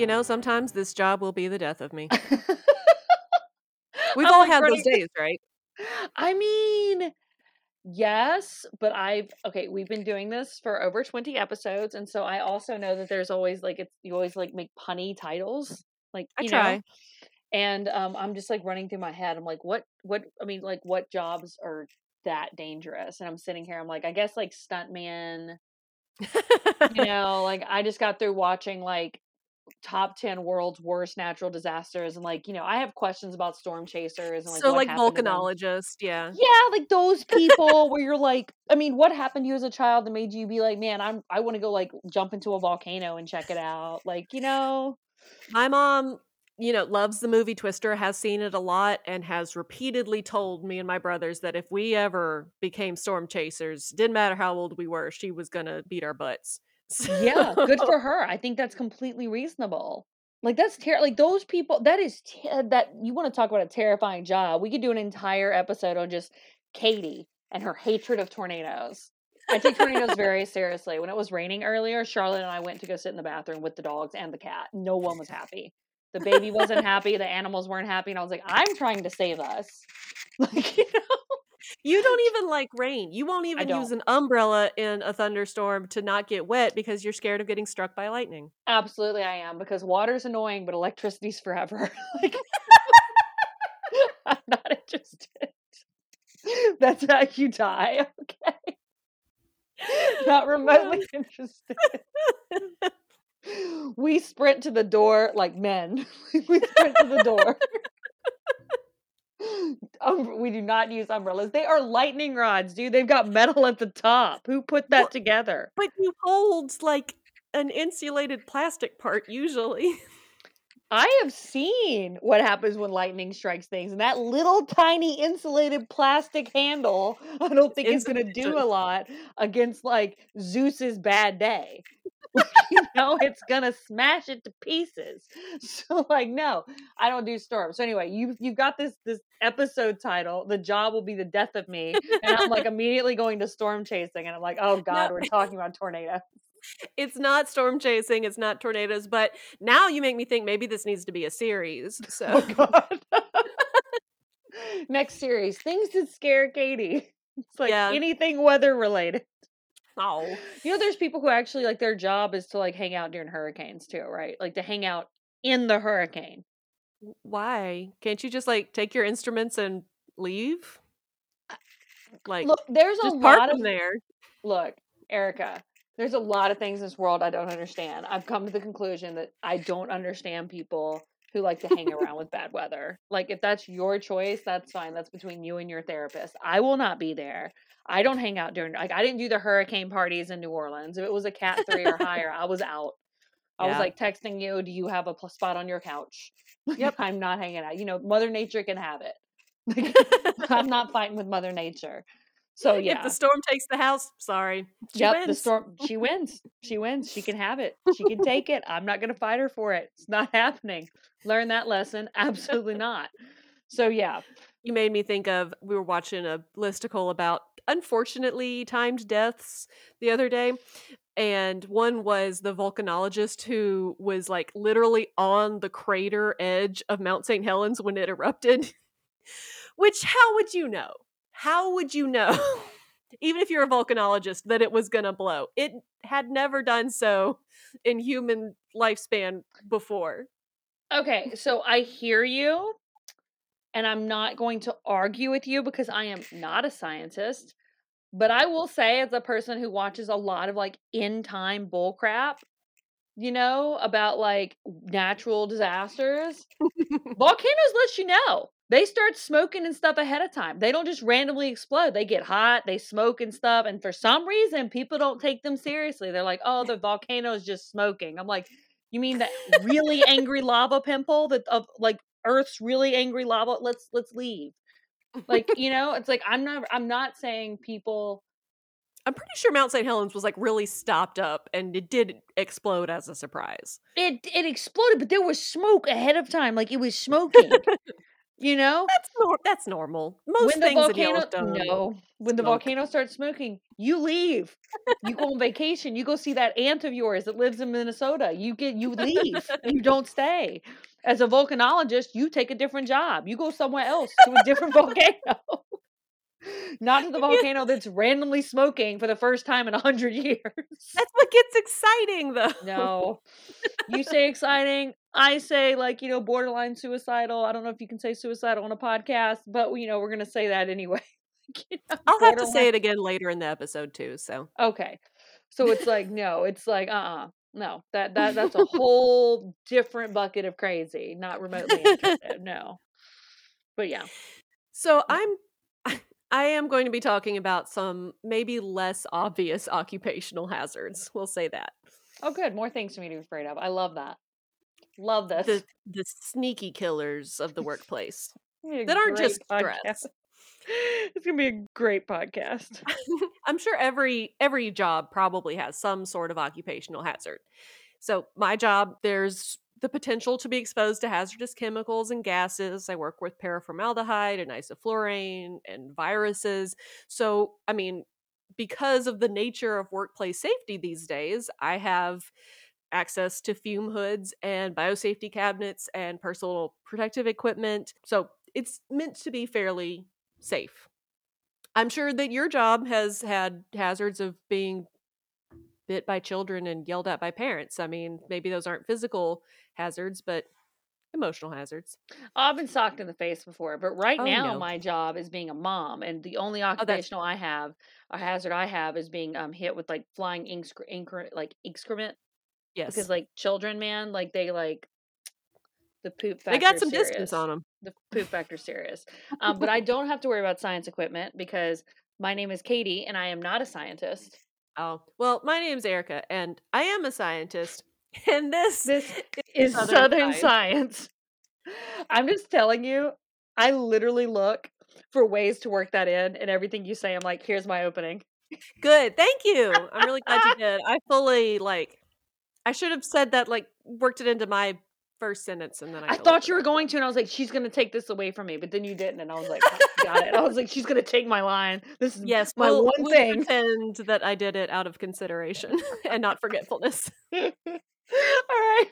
you know, sometimes this job will be the death of me. We've I'm all like had those days, right? I mean, yes, but I've okay, we've been doing this for over 20 episodes, and so I also know that there's always like it's you always like make punny titles, like I you know. try. And um I'm just like running through my head. I'm like, what what I mean, like what jobs are that dangerous? And I'm sitting here, I'm like, I guess like stuntman, you know, like I just got through watching like top 10 world's worst natural disasters and like, you know, I have questions about storm chasers and like so what like happened to them. volcanologist, yeah. Yeah, like those people where you're like, I mean, what happened to you as a child that made you be like, man, I'm I want to go like jump into a volcano and check it out. Like, you know, My mom, you know, loves the movie Twister, has seen it a lot, and has repeatedly told me and my brothers that if we ever became storm chasers, didn't matter how old we were, she was gonna beat our butts. Yeah, good for her. I think that's completely reasonable. Like that's ter- like those people that is that you want to talk about a terrifying job. We could do an entire episode on just Katie and her hatred of tornadoes. I take tornadoes very seriously. When it was raining earlier, Charlotte and I went to go sit in the bathroom with the dogs and the cat. No one was happy. The baby wasn't happy. The animals weren't happy, and I was like, "I'm trying to save us." Like, you know, You don't even like rain. You won't even use an umbrella in a thunderstorm to not get wet because you're scared of getting struck by lightning. absolutely, I am because water's annoying, but electricity's forever. like, I'm not interested. That's how you die. Okay, not remotely interested. we sprint to the door like men. we sprint to the door. Um, we do not use umbrellas. They are lightning rods, dude. They've got metal at the top. Who put that Well, together? But you hold like an insulated plastic part usually. I have seen what happens when lightning strikes things, and that little tiny insulated plastic handle, I don't think is going to do a lot against like Zeus's bad day. You know, it's gonna smash it to pieces. So, like, no, I don't do storms. So anyway, you you've got this this episode title. The job will be the death of me, and I'm like immediately going to storm chasing, and I'm like, oh god, No. we're talking about tornado. it's not storm chasing, it's not tornadoes, but now you make me think maybe this needs to be a series. Oh so Oh god. Next series, things that scare Katie. It's like Yeah. anything weather related. Oh. You know, there's people who actually like their job is to like hang out during hurricanes too, right? Like to hang out in the hurricane. Why? Can't you just like take your instruments and leave? Uh, like Look, there's a lot of there. look, Erica. There's a lot of things in this world I don't understand. I've come to the conclusion that I don't understand people who like to hang around with bad weather. Like if that's your choice, that's fine. That's between you and your therapist. I will not be there. I don't hang out during like I didn't do the hurricane parties in New Orleans. If it was a cat 3 or higher, I was out. I was like texting you, "Do you have a spot on your couch?" Yep. I'm not hanging out. You know, Mother Nature can have it. Like, I'm not fighting with Mother Nature. So yeah. If the storm takes the house, sorry. She Yep, the storm. She wins. She wins. She can have it. She can take it. I'm not going to fight her for it. It's not happening. Learn that lesson. Absolutely not. So yeah, You made me think of we were watching a listicle about unfortunately timed deaths the other day. And one was the volcanologist who was like literally on the crater edge of Mount St. Helens when it erupted. Which, how would you know? How would you know, even if you're a volcanologist, that it was going to blow? It had never done so in human lifespan before. Okay, so I hear you, and I'm not going to argue with you because I am not a scientist. But I will say, as a person who watches a lot of like in time bull crap, you know, about like natural disasters, volcanoes let you know. They start smoking and stuff ahead of time. They don't just randomly explode. They get hot, they smoke and stuff. And for some reason, people don't take them seriously. They're like, oh, the volcano's just smoking. I'm like, you mean that really angry lava pimple that of like Earth's really angry lava? Let's let's leave. Like, you know, it's like I'm not I'm not saying people I'm pretty sure Mount St. Helens was like really stopped up and it did explode as a surprise. it it exploded, but there was smoke ahead of time. Like it was smoking. You know, That's nor- that's normal. Most when the things in volcano Yellowstone. no, when the volcano starts smoking, you leave. you go on vacation. You go see that aunt of yours that lives in Minnesota. You get you leave. you don't stay. As a volcanologist, you take a different job. You go somewhere else to a different volcano. Not to the volcano that's randomly smoking for the first time in a hundred years. That's what gets exciting, though. No. You say exciting. I say like, you know, borderline suicidal. I don't know if you can say suicidal on a podcast, but you know, we're going to say that anyway. You know, I'll have to say it again later in the episode too. So Okay. So it's like no, it's like uh-uh. No. That that that's a whole different bucket of crazy, not remotely interested. No. But yeah. So I'm I am going to be talking about some maybe less obvious occupational hazards. We'll say that. Oh good, more things for me to be afraid of. I love that. Love this. The the sneaky killers of the workplace. It's gonna be a that aren't just threats. It's gonna be a great podcast. I'm sure every every job probably has some sort of occupational hazard. So my job, there's the potential to be exposed to hazardous chemicals and gases. I work with paraformaldehyde and isoflurane and viruses. So I mean, because of the nature of workplace safety these days, I have access to fume hoods and biosafety cabinets and personal protective equipment. So it's meant to be fairly safe. I'm sure that your job has had hazards of being bit by children and yelled at by parents. I mean, maybe those aren't physical hazards, but emotional hazards. I've been socked in the face before, but right Oh, now no. my job is being a mom, and the only that's- occupational I have, a hazard I have, is being um hit with like flying excre- incre- like excrement Yes. because like children, man, like they like the poop factor. they got some serious. distance on them. The poop factor is serious. Um, but I don't have to worry about science equipment because my name is Katie and I am not a scientist. Oh, well, my name's Erica, and I am a scientist. And this, This is Southern Southern, science. science. I'm just telling you, I literally look for ways to work that in, and everything you say, I'm like, here's my opening. good. Thank you. I'm really glad you did. I fully like. I should have said that. Like, worked it into my first sentence, and then I. I thought you were going to, and I was like, she's gonna take this away from me, but then you didn't, and I was like, got it. I was like, she's gonna take my line. This is Yes, my we'll, one we'll thing. pretend that I did it out of consideration and not forgetfulness. All right.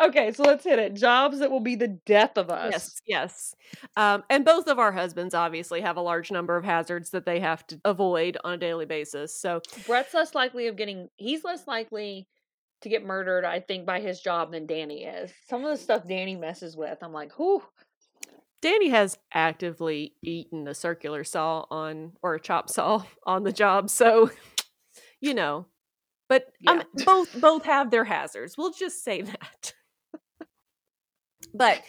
Okay, so let's hit it. Jobs that will be the death of us. Yes, yes. Um, and both of our husbands obviously have a large number of hazards that they have to avoid on a daily basis. So, Brett's less likely of getting he's less likely to get murdered, I think, by his job than Danny is. Some of the stuff Danny messes with, I'm like, whew. Danny has actively eaten a circular saw on or a chop saw on the job. So, you know, but um, Yeah. both both have their hazards. We'll just say that. but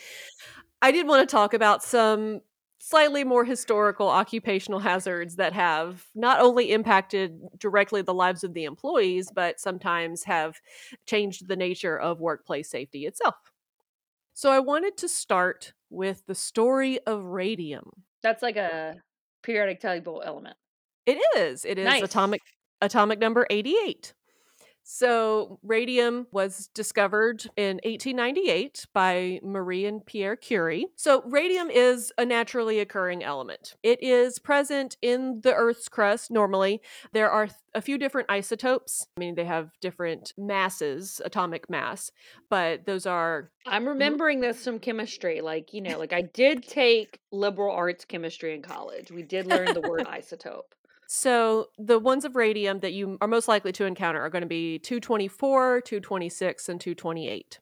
I did want to talk about some slightly more historical occupational hazards that have not only impacted directly the lives of the employees, but sometimes have changed the nature of workplace safety itself. So I wanted to start with the story of radium. That's like a periodic table element. It is. It is Nice. atomic atomic number 88. So radium was discovered in 1898 by Marie and Pierre Curie. So radium is a naturally occurring element. It is present in the Earth's crust normally. There are a few different isotopes. I mean, they have different masses, atomic mass, but those are I'm remembering this from chemistry. Like, you know, like I did take liberal arts chemistry in college. We did learn the word isotope. So the ones of radium that you are most likely to encounter are going to be 224, 226, and 228.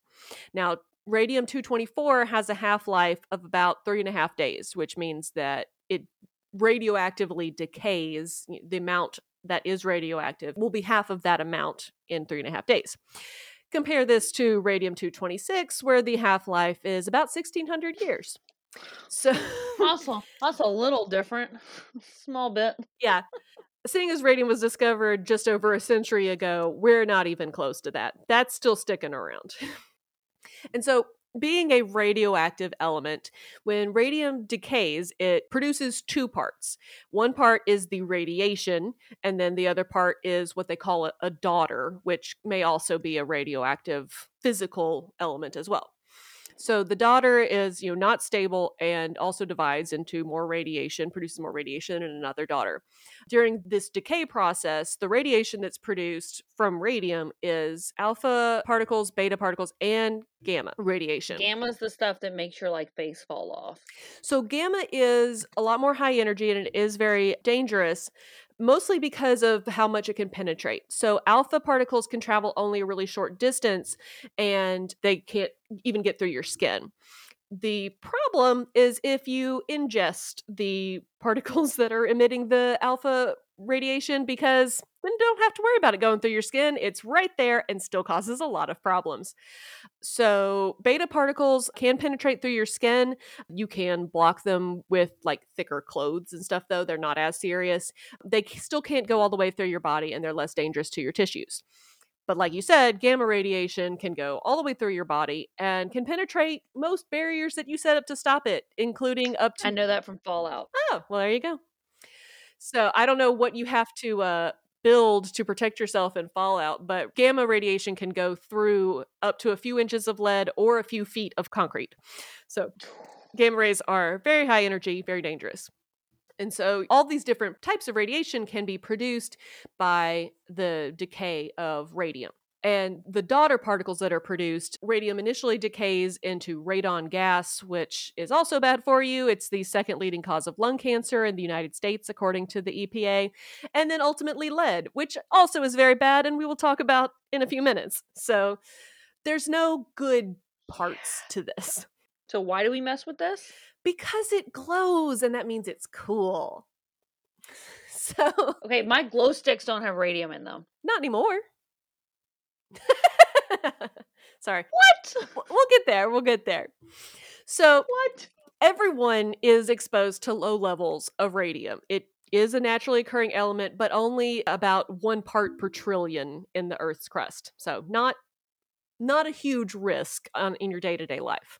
Now, radium 224 has a half life of about three and a half days, which means that it radioactively decays. The amount that is radioactive will be half of that amount in three and a half days. Compare this to radium 226, where the half life is about 1600 years. So, Also, that's a little different. Small bit. yeah. Seeing as radium was discovered just over a century ago, we're not even close to that. That's still sticking around. and so, being a radioactive element, when radium decays, it produces two parts. One part is the radiation, and then the other part is what they call a, a daughter, which may also be a radioactive physical element as well. So the daughter is, you know, not stable and also divides into more radiation, produces more radiation and another daughter. During this decay process, the radiation that's produced from radium is alpha particles, beta particles, and gamma radiation. Gamma is the stuff that makes your like face fall off. So gamma is a lot more high energy and it is very dangerous mostly because of how much it can penetrate. So alpha particles can travel only a really short distance and they can't even get through your skin. The problem is if you ingest the particles that are emitting the alpha radiation because then don't have to worry about it going through your skin. It's right there and still causes a lot of problems. So, beta particles can penetrate through your skin. You can block them with like thicker clothes and stuff, though. They're not as serious. They still can't go all the way through your body and they're less dangerous to your tissues. But like you said, gamma radiation can go all the way through your body and can penetrate most barriers that you set up to stop it, including up to. I know that from Fallout. Oh, well, there you go. So I don't know what you have to uh, build to protect yourself in Fallout, but gamma radiation can go through up to a few inches of lead or a few feet of concrete. So gamma rays are very high energy, very dangerous. And so all these different types of radiation can be produced by the decay of radium. And the daughter particles that are produced, radium initially decays into radon gas, which is also bad for you. It's the second leading cause of lung cancer in the United States, according to the EPA. And then ultimately lead, which also is very bad, and we will talk about in a few minutes. So there's no good parts to this. So why do we mess with this? Because it glows, and that means it's cool. So Okay, my glow sticks don't have radium in them. not anymore. Sorry. What? We'll get there. We'll get there. So What? everyone is exposed to low levels of radium. It is a naturally occurring element, but only about one part per trillion in the Earth's crust. So not not a huge risk on, in your day to day life.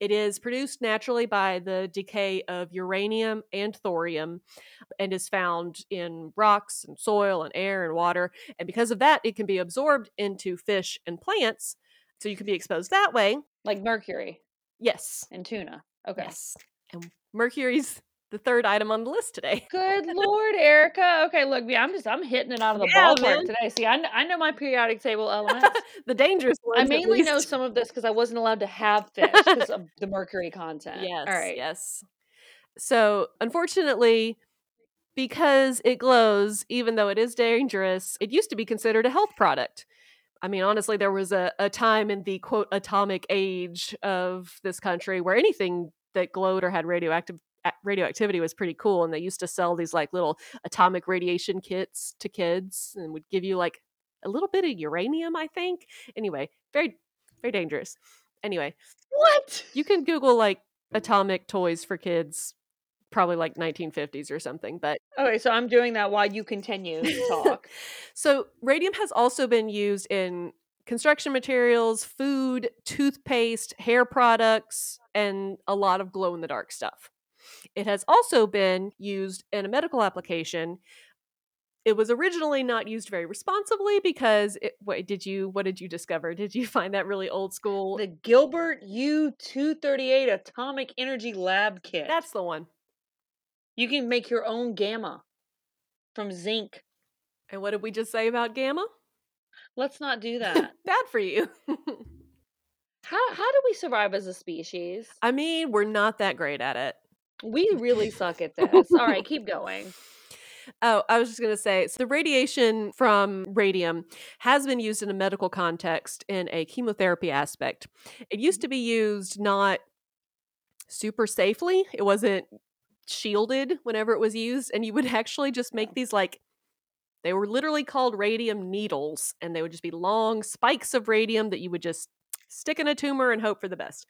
It is produced naturally by the decay of uranium and thorium and is found in rocks and soil and air and water. And because of that, it can be absorbed into fish and plants. So you can be exposed that way. Like mercury Yes. and tuna. Okay. Yes. And mercury's the third item on the list today. Good lord, Erica. Okay, look, I'm just I'm hitting it out of the Yeah, ballpark today. See, I, I know my periodic table elements. the dangerous ones. I mainly know some of this because I wasn't allowed to have fish because of the mercury content. Yes. All right. Yes. So, unfortunately, because it glows, even though it is dangerous, it used to be considered a health product. I mean, honestly, there was a, a time in the quote atomic age of this country where anything that glowed or had radioactive radioactivity was pretty cool and they used to sell these like little atomic radiation kits to kids and would give you like a little bit of uranium i think anyway very very dangerous anyway What? you can Google like oh. atomic toys for kids, probably like 1950s or something. But Okay, so I'm doing that while you continue to talk. so radium has also been used in construction materials, food, toothpaste, hair products, and a lot of glow in the dark stuff. It has also been used in a medical application. It was originally not used very responsibly because it, wait, did you what did you discover? Did you find that really old school? the Gilbert U238 Atomic Energy Lab Kit. That's the one. you can make your own gamma from zinc. And what did we just say about gamma? Let's not do that. Bad for you. how how do we survive as a species? I mean, we're not that great at it. We really suck at this. All right, keep going. Oh, I was just going to say so the radiation from radium has been used in a medical context in a chemotherapy aspect. It used to be used not super safely, it wasn't shielded whenever it was used. And you would actually just make these like, they were literally called radium needles, and they would just be long spikes of radium that you would just stick in a tumor and hope for the best.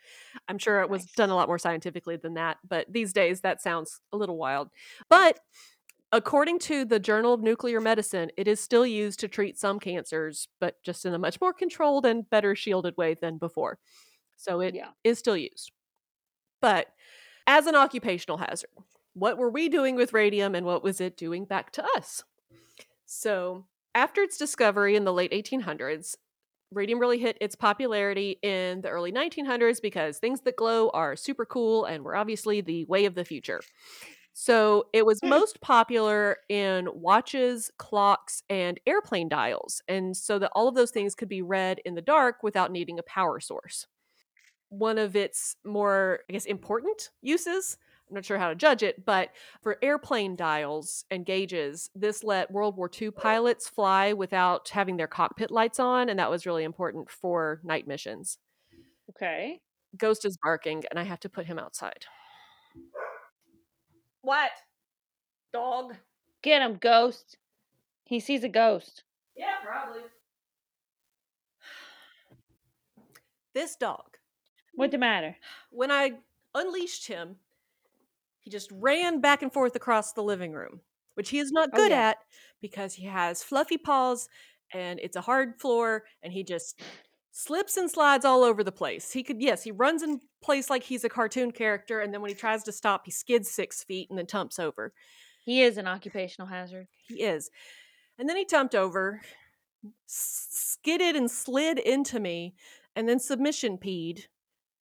I'm sure it was Nice. done a lot more scientifically than that, but these days that sounds a little wild. But according to the Journal of Nuclear Medicine, it is still used to treat some cancers, but just in a much more controlled and better shielded way than before. So it is Yeah. still used. But as an occupational hazard, what were we doing with radium and what was it doing back to us? So, after its discovery in the late 1800s, radium really hit its popularity in the early 1900s because things that glow are super cool and were obviously the way of the future. So it was hmm. most popular in watches, clocks, and airplane dials. And so that all of those things could be read in the dark without needing a power source. One of its more, I guess, important uses, I'm not sure how to judge it, but for airplane dials and gauges, this let World War II pilots fly without having their cockpit lights on. And that was really important for night missions. Okay. Ghost is barking, and I have to put him outside. What? Dog? Get him, ghost. He sees a ghost. Yeah, probably. This dog, What the matter? when I unleashed him, he just ran back and forth across the living room, which he is not Oh, good yeah. at because he has fluffy paws and it's a hard floor and he just slips and slides all over the place. He could, yes, he runs in place like he's a cartoon character, and then when he tries to stop, he skids six feet and then tumps over. He is an occupational hazard. He is. And then he tumped over, skidded and slid into me, and then submission peed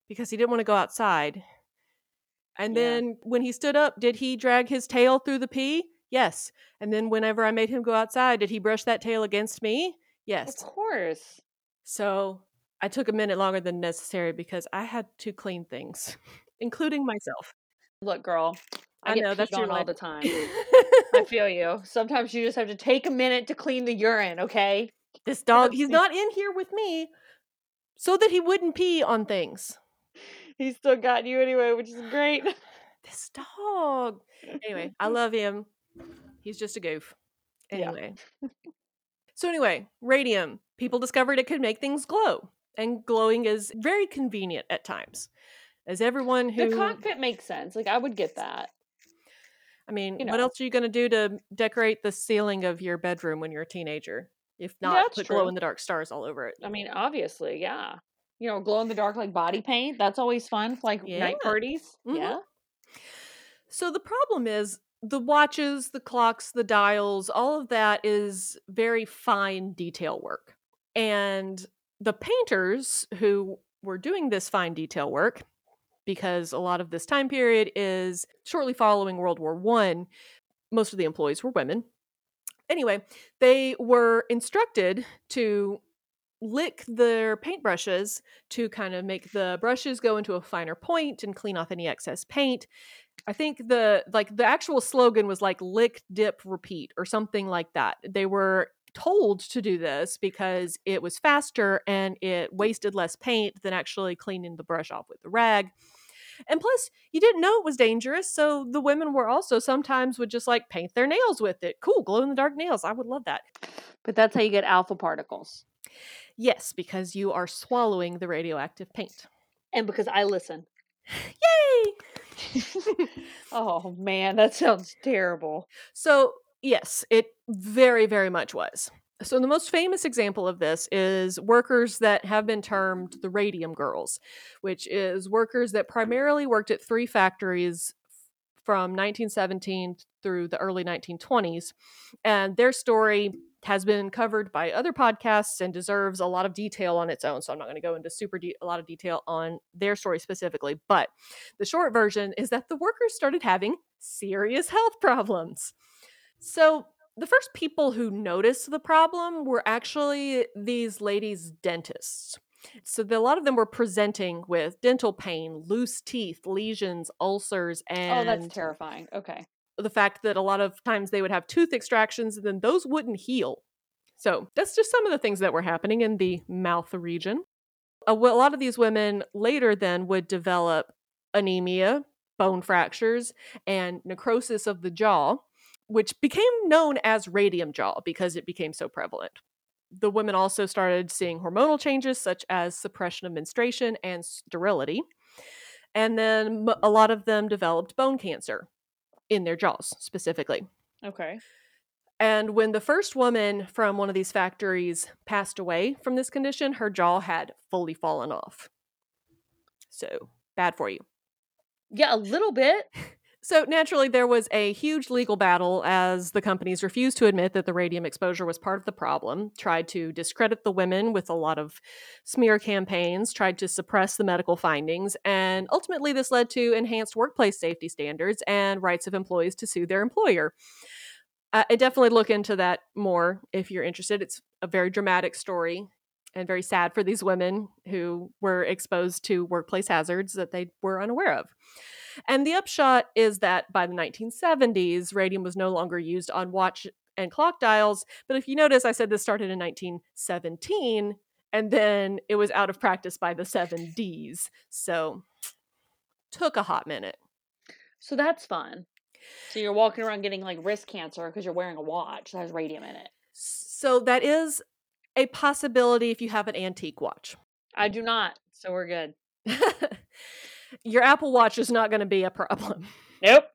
because he didn't want to go outside. And Yeah. then when he stood up, did he drag his tail through the pee? Yes. And then whenever I made him go outside, did he brush that tail against me? Yes. Of course. So I took a minute longer than necessary because I had to clean things, including myself. Look, girl. I, I get know, that's on all the time. I feel you. Sometimes you just have to take a minute to clean the urine, okay? this dog, he's not in here with me so that he wouldn't pee on things. He's still got you anyway, which is great. This dog. Anyway, I love him. He's just a goof. Yeah. Anyway. so anyway, radium. People discovered it could make things glow. And glowing is very convenient at times. As everyone who The cockpit makes sense. Like I would get that. I mean, you know. what else are you going to do to decorate the ceiling of your bedroom when you're a teenager? If not, that's put glow in the dark stars all over it. I mean, obviously, yeah. You know, glow in the dark like body paint. That's always fun for like Yeah. night parties. Mhm. Yeah. So the problem is the watches, the clocks, the dials, all of that is very fine detail work. And the painters who were doing this fine detail work, because a lot of this time period is shortly following World War One, most of the employees were women. Anyway, they were instructed to lick their paintbrushes to kind of make the brushes go into a finer point and clean off any excess paint. I think the like the actual slogan was like lick, dip, repeat or something like that. They were told to do this because it was faster and it wasted less paint than actually cleaning the brush off with the rag. And plus, you didn't know it was dangerous, so the women were also sometimes would just like paint their nails with it. Cool, glow in the dark nails. I would love that. But that's how you get alpha particles. Yes, because you are swallowing the radioactive paint. And because I listen. Yay! Oh man, that sounds terrible. So, yes, it very, very much was. So, the most famous example of this is workers that have been termed the radium girls, which is workers that primarily worked at three factories from 1917 through the early 1920s. And their story has been covered by other podcasts and deserves a lot of detail on its own. So, I'm not going to go into super de- a lot of detail on their story specifically. But the short version is that the workers started having serious health problems. So, the first people who noticed the problem were actually these ladies' dentists. So, the, a lot of them were presenting with dental pain, loose teeth, lesions, ulcers, and oh, that's terrifying. Okay. The fact that a lot of times they would have tooth extractions and then those wouldn't heal. So, that's just some of the things that were happening in the mouth region. A, a lot of these women later then would develop anemia, bone fractures, and necrosis of the jaw, which became known as radium jaw because it became so prevalent. The women also started seeing hormonal changes such as suppression of menstruation and sterility. And then a lot of them developed bone cancer in their jaws specifically. Okay. And when the first woman from one of these factories passed away from this condition, her jaw had fully fallen off. So bad for you. Yeah, a little bit. So naturally, there was a huge legal battle as the companies refused to admit that the radium exposure was part of the problem, tried to discredit the women with a lot of smear campaigns, tried to suppress the medical findings, and ultimately, this led to enhanced workplace safety standards and rights of employees to sue their employer. Uh, I definitely look into that more if you're interested. It's a very dramatic story and very sad for these women who were exposed to workplace hazards that they were unaware of. And the upshot is that by the 1970s, radium was no longer used on watch and clock dials. But if you notice, I said this started in 1917, and then it was out of practice by the 70s. So took a hot minute. So that's fun. So you're walking around getting like wrist cancer because you're wearing a watch that has radium in it. So that is a possibility if you have an antique watch. I do not. So we're good. Your Apple Watch is not going to be a problem. Nope.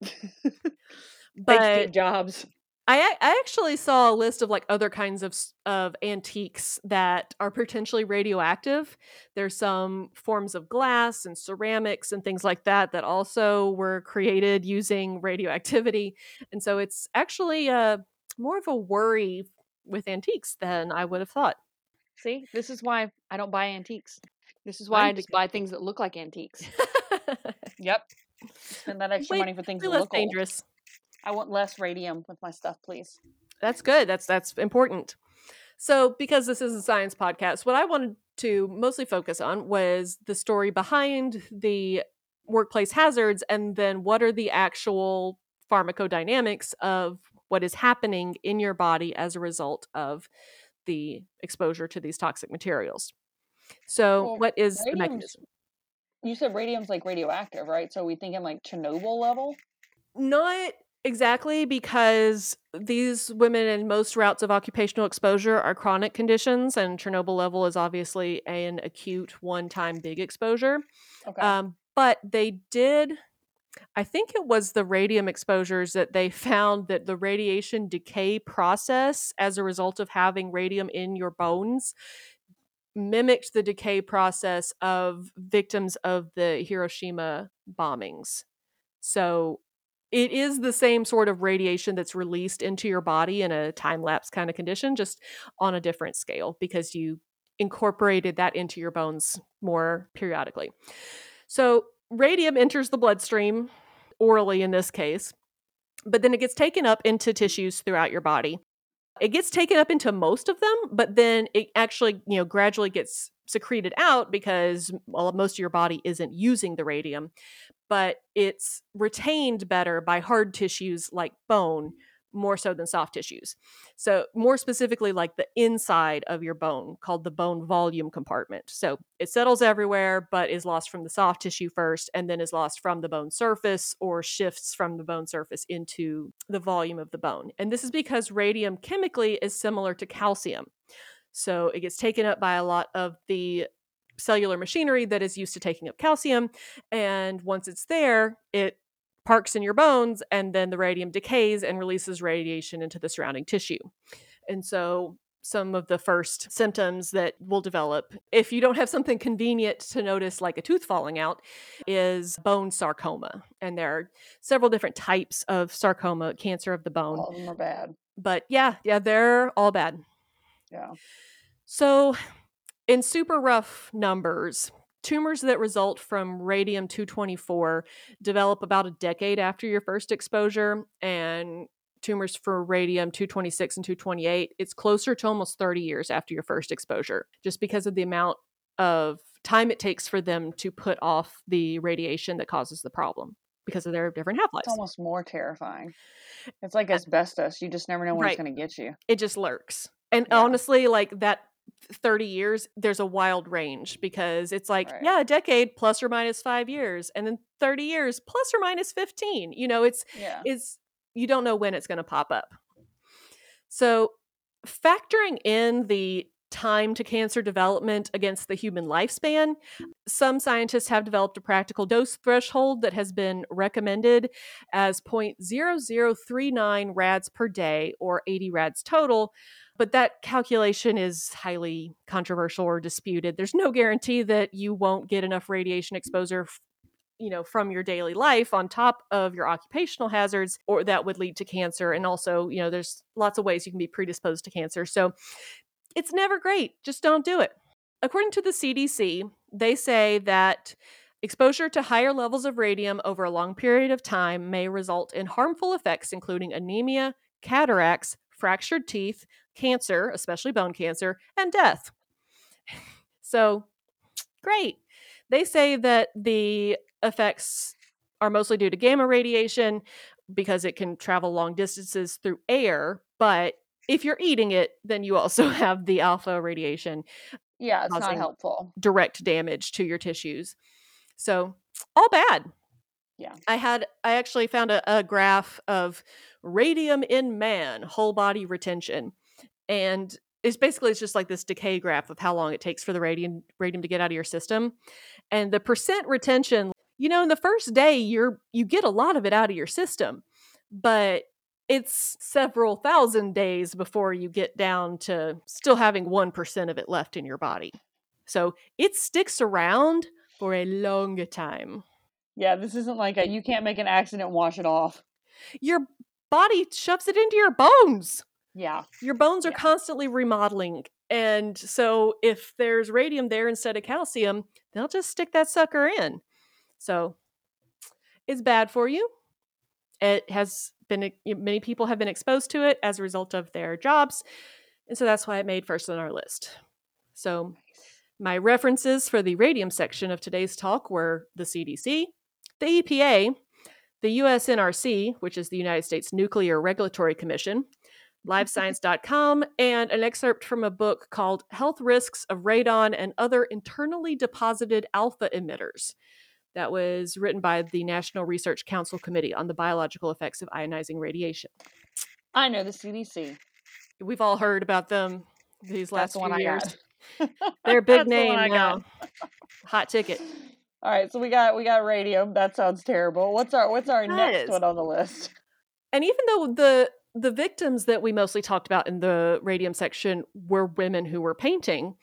but Steve Jobs. I I actually saw a list of like other kinds of of antiques that are potentially radioactive. There's some forms of glass and ceramics and things like that that also were created using radioactivity, and so it's actually uh, more of a worry with antiques than I would have thought. See, this is why I don't buy antiques. This is why I just buy things that look like antiques. Yep. Spend that extra Way- money for things that look old. dangerous. I want less radium with my stuff, please. That's good. That's that's important. So, because this is a science podcast, what I wanted to mostly focus on was the story behind the workplace hazards and then what are the actual pharmacodynamics of what is happening in your body as a result of the exposure to these toxic materials. So, Well, what is the mechanism? You said radium's like radioactive, right? So we thinking like Chernobyl level? Not exactly because these women in most routes of occupational exposure are chronic conditions, and Chernobyl level is obviously an acute one time big exposure. Okay. Um, but they did, I think it was the radium exposures that they found that the radiation decay process as a result of having radium in your bones mimicked the decay process of victims of the Hiroshima bombings. So it is the same sort of radiation that's released into your body in a time lapse kind of condition, just on a different scale because you incorporated that into your bones more periodically. So radium enters the bloodstream orally in this case, but then it gets taken up into tissues throughout your body. It gets taken up into most of them, but then it actually, you know, gradually gets secreted out because well, most of your body isn't using the radium, but it's retained better by hard tissues like bone more so than soft tissues. So, more specifically, like the inside of your bone, called the bone volume compartment. So, it settles everywhere, but is lost from the soft tissue first, and then is lost from the bone surface or shifts from the bone surface into the volume of the bone. And this is because radium chemically is similar to calcium. So, it gets taken up by a lot of the cellular machinery that is used to taking up calcium. And once it's there, it parks in your bones, and then the radium decays and releases radiation into the surrounding tissue. And so, some of the first symptoms that will develop, if you don't have something convenient to notice, like a tooth falling out, is bone sarcoma. And there are several different types of sarcoma, cancer of the bone. All of them are bad. But yeah, yeah, they're all bad. Yeah. So, in super rough numbers, tumors that result from radium 224 develop about a decade after your first exposure, and tumors for radium 226 and 228, it's closer to almost 30 years after your first exposure, just because of the amount of time it takes for them to put off the radiation that causes the problem because of their different half lives. It's almost more terrifying. It's like asbestos. You just never know when Right. it's going to get you. it just lurks. And Yeah. honestly, like that 30 years, there's a wild range because it's like, Right. yeah, a decade plus or minus five years, and then 30 years plus or minus 15. You know, it's Yeah. it's you don't know when it's going to pop up. So, factoring in the time to cancer development against the human lifespan, some scientists have developed a practical dose threshold that has been recommended as 0.0039 rads per day or 80 rads total. But that calculation is highly controversial or disputed. There's no guarantee that you won't get enough radiation mm. exposure you know from your daily life on top of your occupational hazards or that would lead to cancer and also you know there's lots of ways you can be predisposed to cancer so it's never great just don't do it according to the CDC they say that exposure to higher levels of radium over a long period of time may result in harmful effects including anemia cataracts fractured teeth cancer especially bone cancer and death so great they say that the effects are mostly due to gamma radiation because it can travel long distances through air. But if you're eating it, then you also have the alpha radiation. Yeah, it's not helpful. Direct damage to your tissues. So, all bad. Yeah. I had, I actually found a, a graph of radium in man, whole body retention. And it's basically it's just like this decay graph of how long it takes for the radium radium to get out of your system and the percent retention you know in the first day you're you get a lot of it out of your system but it's several thousand days before you get down to still having 1% of it left in your body so it sticks around for a long time yeah this isn't like a you can't make an accident and wash it off your body shoves it into your bones yeah your bones are yeah. constantly remodeling and so if there's radium there instead of calcium they'll just stick that sucker in. So it's bad for you. It has been, many people have been exposed to it as a result of their jobs. And so that's why it made first on our list. So my references for the radium section of today's talk were the CDC, the EPA, the USNRC, which is the United States Nuclear Regulatory Commission, livescience.com, and an excerpt from a book called Health Risks of Radon and Other Internally Deposited Alpha Emitters. That was written by the National Research Council Committee on the Biological Effects of Ionizing Radiation. I know the CDC. We've all heard about them these last That's few years. got. They're a big name now. Hot ticket. All right, so we got we got radium. That sounds terrible. What's our what's our It next does. one on the list? And even though the the victims that we mostly talked about in the radium section were women who were painting,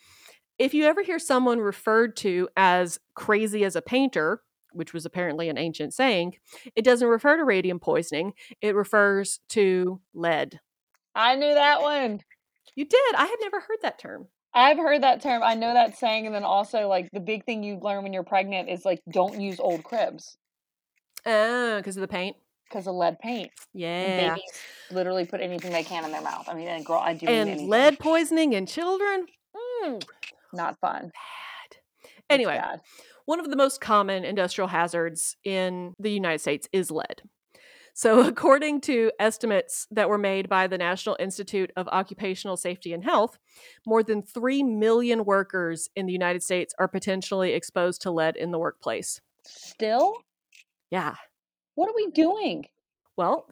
if you ever hear someone referred to as crazy as a painter, which was apparently an ancient saying, it doesn't refer to radium poisoning. It refers to lead. I knew that one. You did. I had never heard that term. I've heard that term. I know that saying, and then also like the big thing you learn when you're pregnant is like don't use old cribs Oh, because of the paint. because of lead paint. And Yeah. Babies literally put anything they can in their mouth. I mean, and girl, I do And lead poisoning in children? Mm, not fun. bad. Anyway, bad. One of the most common industrial hazards in the United States is lead. So, according to estimates that were made by the National Institute of Occupational Safety and Health, more than 3 million workers in the United States are potentially exposed to lead in the workplace. still, Yeah. what are we doing? Well,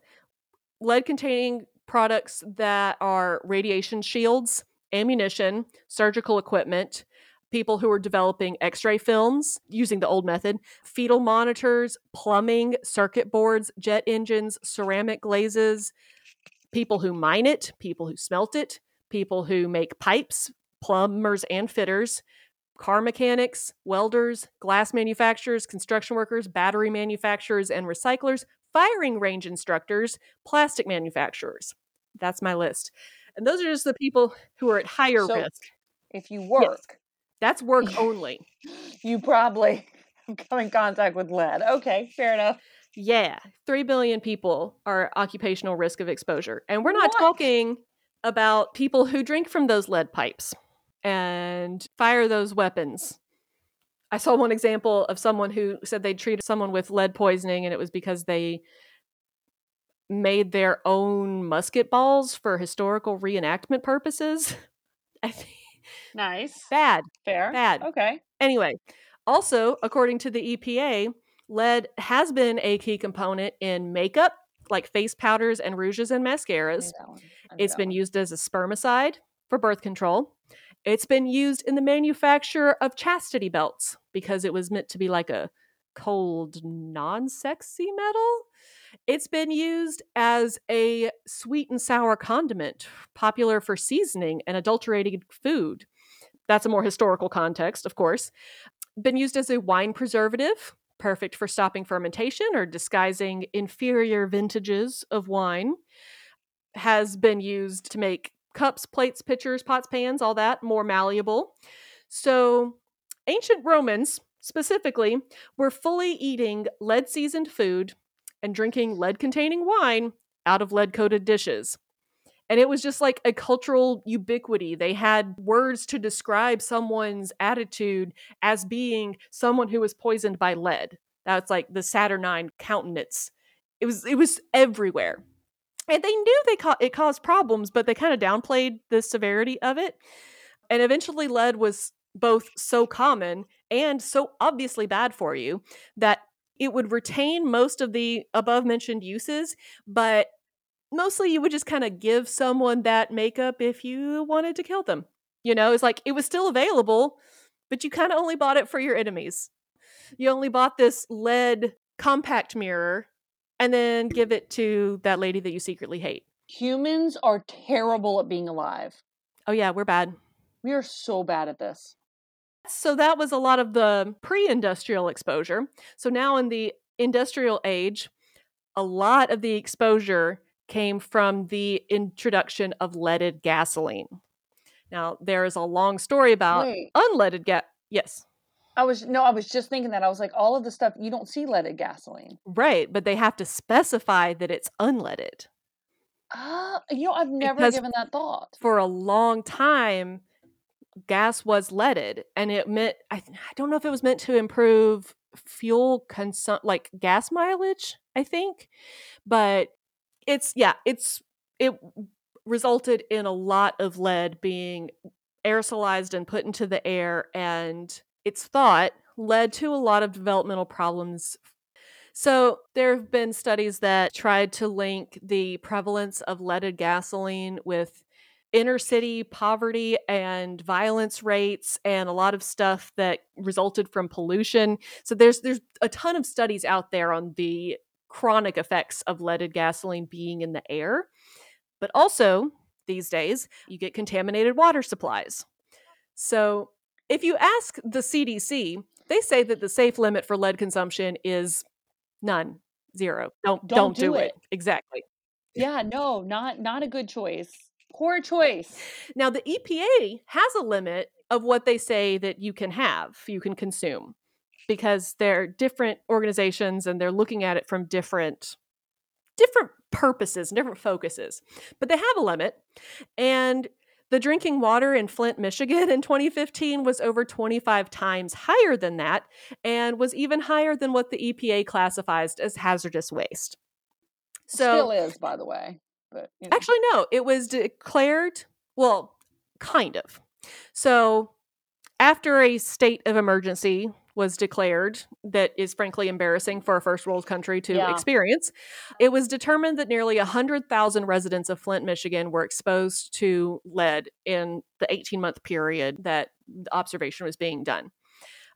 lead containing products that are radiation shields, ammunition, surgical equipment, people who are developing x ray films using the old method, fetal monitors, plumbing, circuit boards, jet engines, ceramic glazes, people who mine it, people who smelt it, people who make pipes, plumbers and fitters. Car mechanics, welders, glass manufacturers, construction workers, battery manufacturers and recyclers, firing range instructors, plastic manufacturers. That's my list. And those are just the people who are at higher So- risk. If you work, That's work only. you probably come in contact with lead. Okay, fair enough. Yeah, 3 billion people are occupational risk of exposure. And we're not What? talking about people who drink from those lead pipes and fire those weapons. I saw one example of someone who said they'd treated someone with lead poisoning and it was because they made their own musket balls for historical reenactment purposes. I think Nice. bad. Fair. Bad. Okay. Anyway, also, according to the EPA, lead has been a key component in makeup, like face powders and rouges and mascaras. that one. I knew It's been one. used as a spermicide for birth control. It's been used in the manufacture of chastity belts because it was meant to be like a cold, non sexy metal. It's been used as a sweet and sour condiment, popular for seasoning and adulterated food. That's a more historical context, of course. Been used as a wine preservative, perfect for stopping fermentation or disguising inferior vintages of wine. Has been used to make cups, plates, pitchers, pots, pans, all that more malleable. So, ancient Romans specifically were fully eating lead seasoned food and drinking lead containing wine out of lead coated dishes. And it was just like a cultural ubiquity. They had words to describe someone's attitude as being someone who was poisoned by lead. That's like the Saturnine countenance. It was it was everywhere. And they knew they ca- it caused problems, but they kind of downplayed the severity of it. And eventually lead was both so common and so obviously bad for you that it would retain most of the above mentioned uses, but mostly you would just kind of give someone that makeup if you wanted to kill them. You know, it's like it was still available, but you kind of only bought it for your enemies. You only bought this lead compact mirror and then give it to that lady that you secretly hate. Humans are terrible at being alive. Oh, yeah, we're bad. We are so bad at this. So that was a lot of the pre industrial exposure. So now in the industrial age, a lot of the exposure came from the introduction of leaded gasoline. Now, there is a long story about Wait. unleaded gas. Yes, I was no, I was just thinking that. I was like, all of the stuff you don't see leaded gasoline. right. But they have to specify that it's unleaded. Ah, you know, I've never Because- given that thought. For a long time, gas was leaded, and it meant, I, I don't know if it was meant to improve fuel consum like gas mileage, I think. But it's, yeah, it's, it resulted in a lot of lead being aerosolized and put into the air and it's thought led to a lot of developmental problems so there have been studies that tried to link the prevalence of leaded gasoline with inner city poverty and violence rates and a lot of stuff that resulted from pollution so there's there's a ton of studies out there on the chronic effects of leaded gasoline being in the air but also these days you get contaminated water supplies so if you ask the cdc they say that the safe limit for lead consumption is none zero don't don't, Don't do, do it. it. exactly Yeah, no, not not a good choice. Poor choice. now the epa has a limit of what they say that you can have you can consume because they're different organizations and they're looking at it from different different purposes different focuses but they have a limit and the drinking water in Flint, Michigan in 2015 was over 25 times higher than that and was even higher than what the EPA classifies as hazardous waste. So Still is, by the way. But you know. Actually, no. It was declared, well, kind of. So, after a state of emergency was declared, that is frankly embarrassing for a first world country to Yeah. experience, it was determined that nearly 100,000 residents of Flint, Michigan were exposed to lead in the 18 month period that the observation was being done.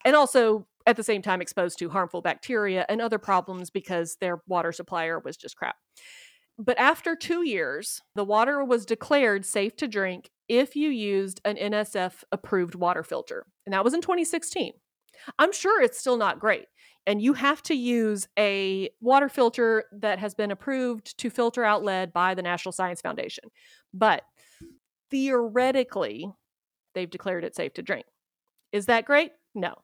And also, at the same time, exposed to harmful bacteria and other problems because their water supplier was just crap. But after two years, the water was declared safe to drink if you used an NSF approved water filter. And that was in 2016. I'm sure it's still not great. And you have to use a water filter that has been approved to filter out lead by the National Science Foundation. But theoretically, they've declared it safe to drink. Is that great? No.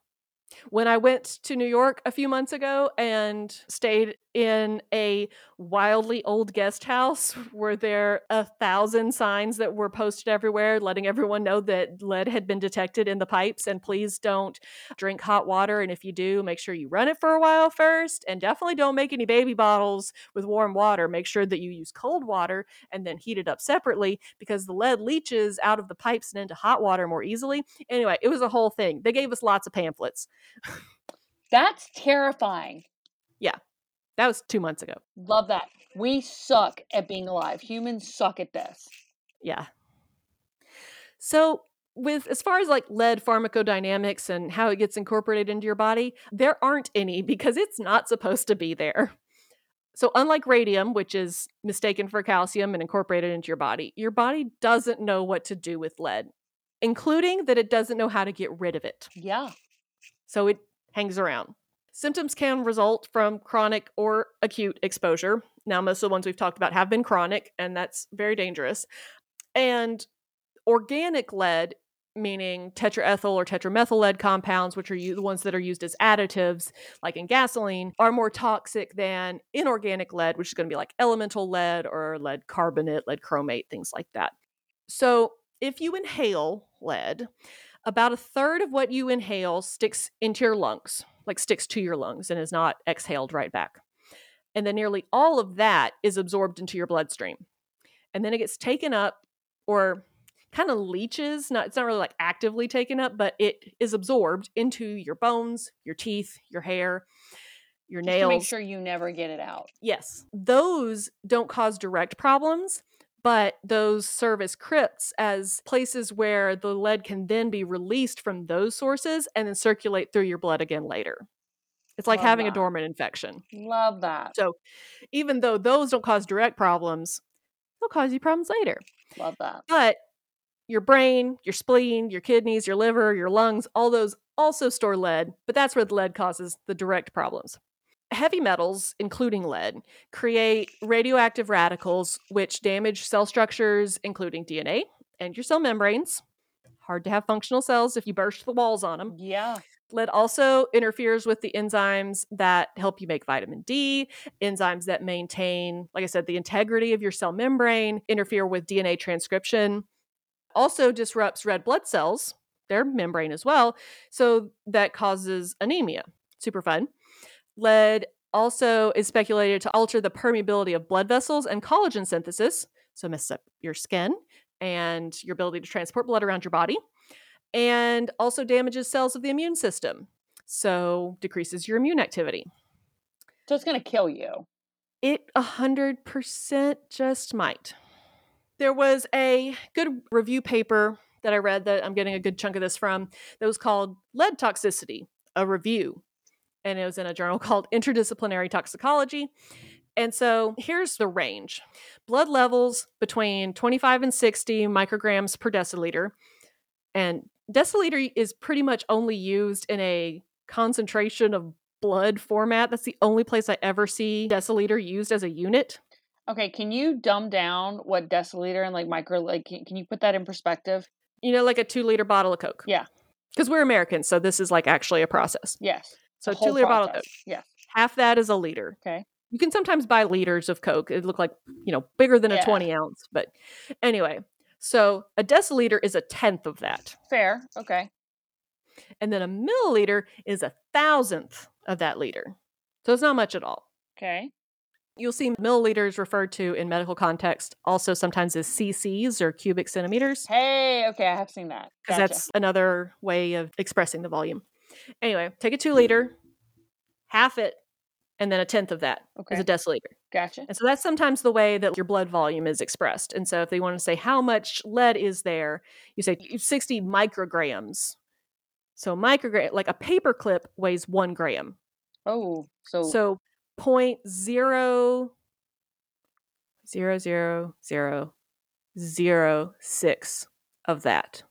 When I went to New York a few months ago and stayed in a wildly old guest house, were there a thousand signs that were posted everywhere letting everyone know that lead had been detected in the pipes and please don't drink hot water. And if you do, make sure you run it for a while first. And definitely don't make any baby bottles with warm water. Make sure that you use cold water and then heat it up separately because the lead leaches out of the pipes and into hot water more easily. Anyway, it was a whole thing. They gave us lots of pamphlets. That's terrifying. Yeah. That was two months ago. Love that. We suck at being alive. Humans suck at this. Yeah. So, with as far as like lead pharmacodynamics and how it gets incorporated into your body, there aren't any because it's not supposed to be there. So, unlike radium, which is mistaken for calcium and incorporated into your body, your body doesn't know what to do with lead, including that it doesn't know how to get rid of it. Yeah. So, it hangs around. Symptoms can result from chronic or acute exposure. Now, most of the ones we've talked about have been chronic, and that's very dangerous. And organic lead, meaning tetraethyl or tetramethyl lead compounds, which are the ones that are used as additives, like in gasoline, are more toxic than inorganic lead, which is going to be like elemental lead or lead carbonate, lead chromate, things like that. So, if you inhale lead, about a third of what you inhale sticks into your lungs, like sticks to your lungs and is not exhaled right back. And then nearly all of that is absorbed into your bloodstream. And then it gets taken up or kind of leaches, not it's not really like actively taken up, but it is absorbed into your bones, your teeth, your hair, your Just nails. to make sure you never get it out. Yes. Those don't cause direct problems, but those serve as crypts as places where the lead can then be released from those sources and then circulate through your blood again later. It's like Love having a dormant infection. Love that. So even though those don't cause direct problems, they'll cause you problems later. Love that. But your brain, your spleen, your kidneys, your liver, your lungs, all those also store lead, but that's where the lead causes the direct problems. Heavy metals, including lead, create radioactive radicals which damage cell structures, including DNA and your cell membranes. Hard to have functional cells if you burst the walls on them. Yeah. Lead also interferes with the enzymes that help you make vitamin D, enzymes that maintain, like I said, the integrity of your cell membrane, interfere with DNA transcription. Also disrupts red blood cells, their membrane as well. So that causes anemia. Super fun. Lead also is speculated to alter the permeability of blood vessels and collagen synthesis, so mess up your skin and your ability to transport blood around your body and also damages cells of the immune system. So decreases your immune activity. So it's going to kill you. It 100% just might. There was a good review paper that I read that I'm getting a good chunk of this from that was called Lead Toxicity, a review. And it was in a journal called Interdisciplinary Toxicology. And so here's the range blood levels between 25 and 60 micrograms per deciliter. And deciliter is pretty much only used in a concentration of blood format. That's the only place I ever see deciliter used as a unit. Okay, can you dumb down what deciliter and like micro like can, can you put that in perspective? You know, like a two liter bottle of Coke. Yeah. Because we're Americans, so this is like actually a process. Yes. So two liter bottle uh, of. Coke. Yes. Half that is a liter. Okay. You can sometimes buy liters of Coke. It look like, you know, bigger than a 20 ounce. But anyway, so a deciliter is a tenth of that. Fair. Okay. And then a milliliter is a thousandth of that liter. So it's not much at all. Okay. You'll see milliliters referred to in medical context also sometimes as cc's or cubic centimeters, Hey, okay, I have seen that. because Gotcha. that's another way of expressing the volume. Anyway, take a two liter, half it, and then a tenth of that is okay. a deciliter. Gotcha. And so that's sometimes the way that your blood volume is expressed. And so if they want to say how much lead is there, you say 60 micrograms. So microgram, like a paper clip weighs one gram. Oh, so, So point zero zero zero zero zero six of that.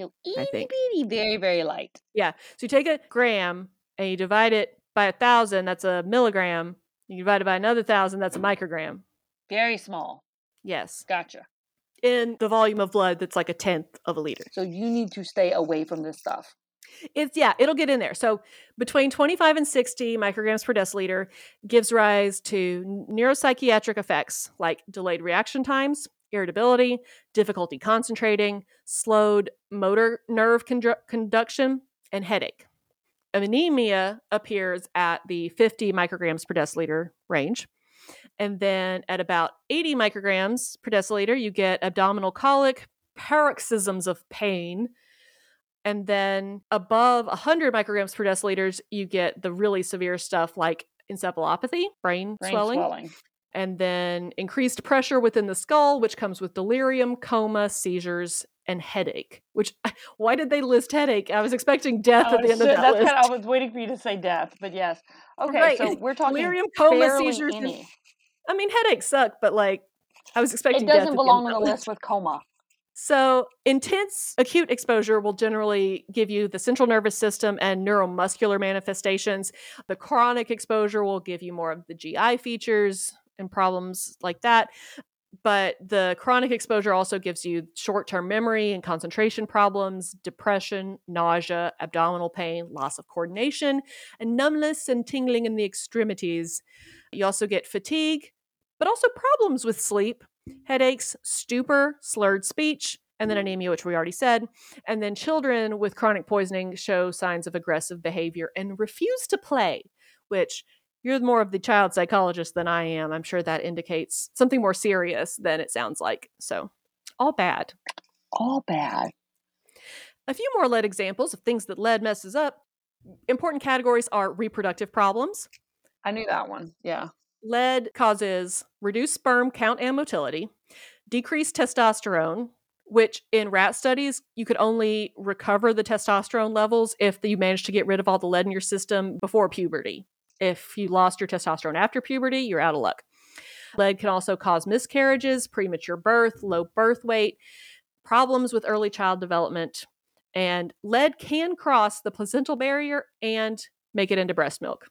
So itty bitty, very very light. Yeah. So you take a gram and you divide it by a thousand, that's a milligram. You divide it by another thousand, that's a microgram. Very small. Yes. Gotcha. In the volume of blood that's like a tenth of a liter. So you need to stay away from this stuff. It's yeah, it'll get in there. So between 25 and 60 micrograms per deciliter gives rise to neuropsychiatric effects like delayed reaction times, irritability, difficulty concentrating, slowed motor nerve condu- conduction, and headache. Anemia appears at the 50 micrograms per deciliter range. And then at about 80 micrograms per deciliter, you get abdominal colic, paroxysms of pain, and then above 100 micrograms per deciliters, you get the really severe stuff like encephalopathy, brain, Brain swelling, swelling. And then increased pressure within the skull, which comes with delirium, coma, seizures, and headache. Which, why did they list headache? I was expecting death I at oh, the was end of that that's list. kind of, I was waiting for you to say death, but yes. Okay, Right. so we're talking Delirium, coma, seizures, and- I mean, headaches suck, but like, I was expecting It doesn't the belong on the list with coma. So, intense acute exposure will generally give you the central nervous system and neuromuscular manifestations. The chronic exposure will give you more of the GI features and problems like that. But the chronic exposure also gives you short term memory and concentration problems, depression, nausea, abdominal pain, loss of coordination, and numbness and tingling in the extremities. You also get fatigue, but also problems with sleep headaches, stupor, slurred speech, and then anemia, which we already said. And then children with chronic poisoning show signs of aggressive behavior and refuse to play, which you're more of the child psychologist than I am. I'm sure that indicates something more serious than it sounds like. So, all bad. All bad. A few more lead examples of things that lead messes up. Important categories are reproductive problems. I knew that one. Yeah. Lead causes reduced sperm count and motility, decreased testosterone, which in rat studies, you could only recover the testosterone levels if you managed to get rid of all the lead in your system before puberty. If you lost your testosterone after puberty, you're out of luck. Lead can also cause miscarriages, premature birth, low birth weight, problems with early child development, and lead can cross the placental barrier and make it into breast milk.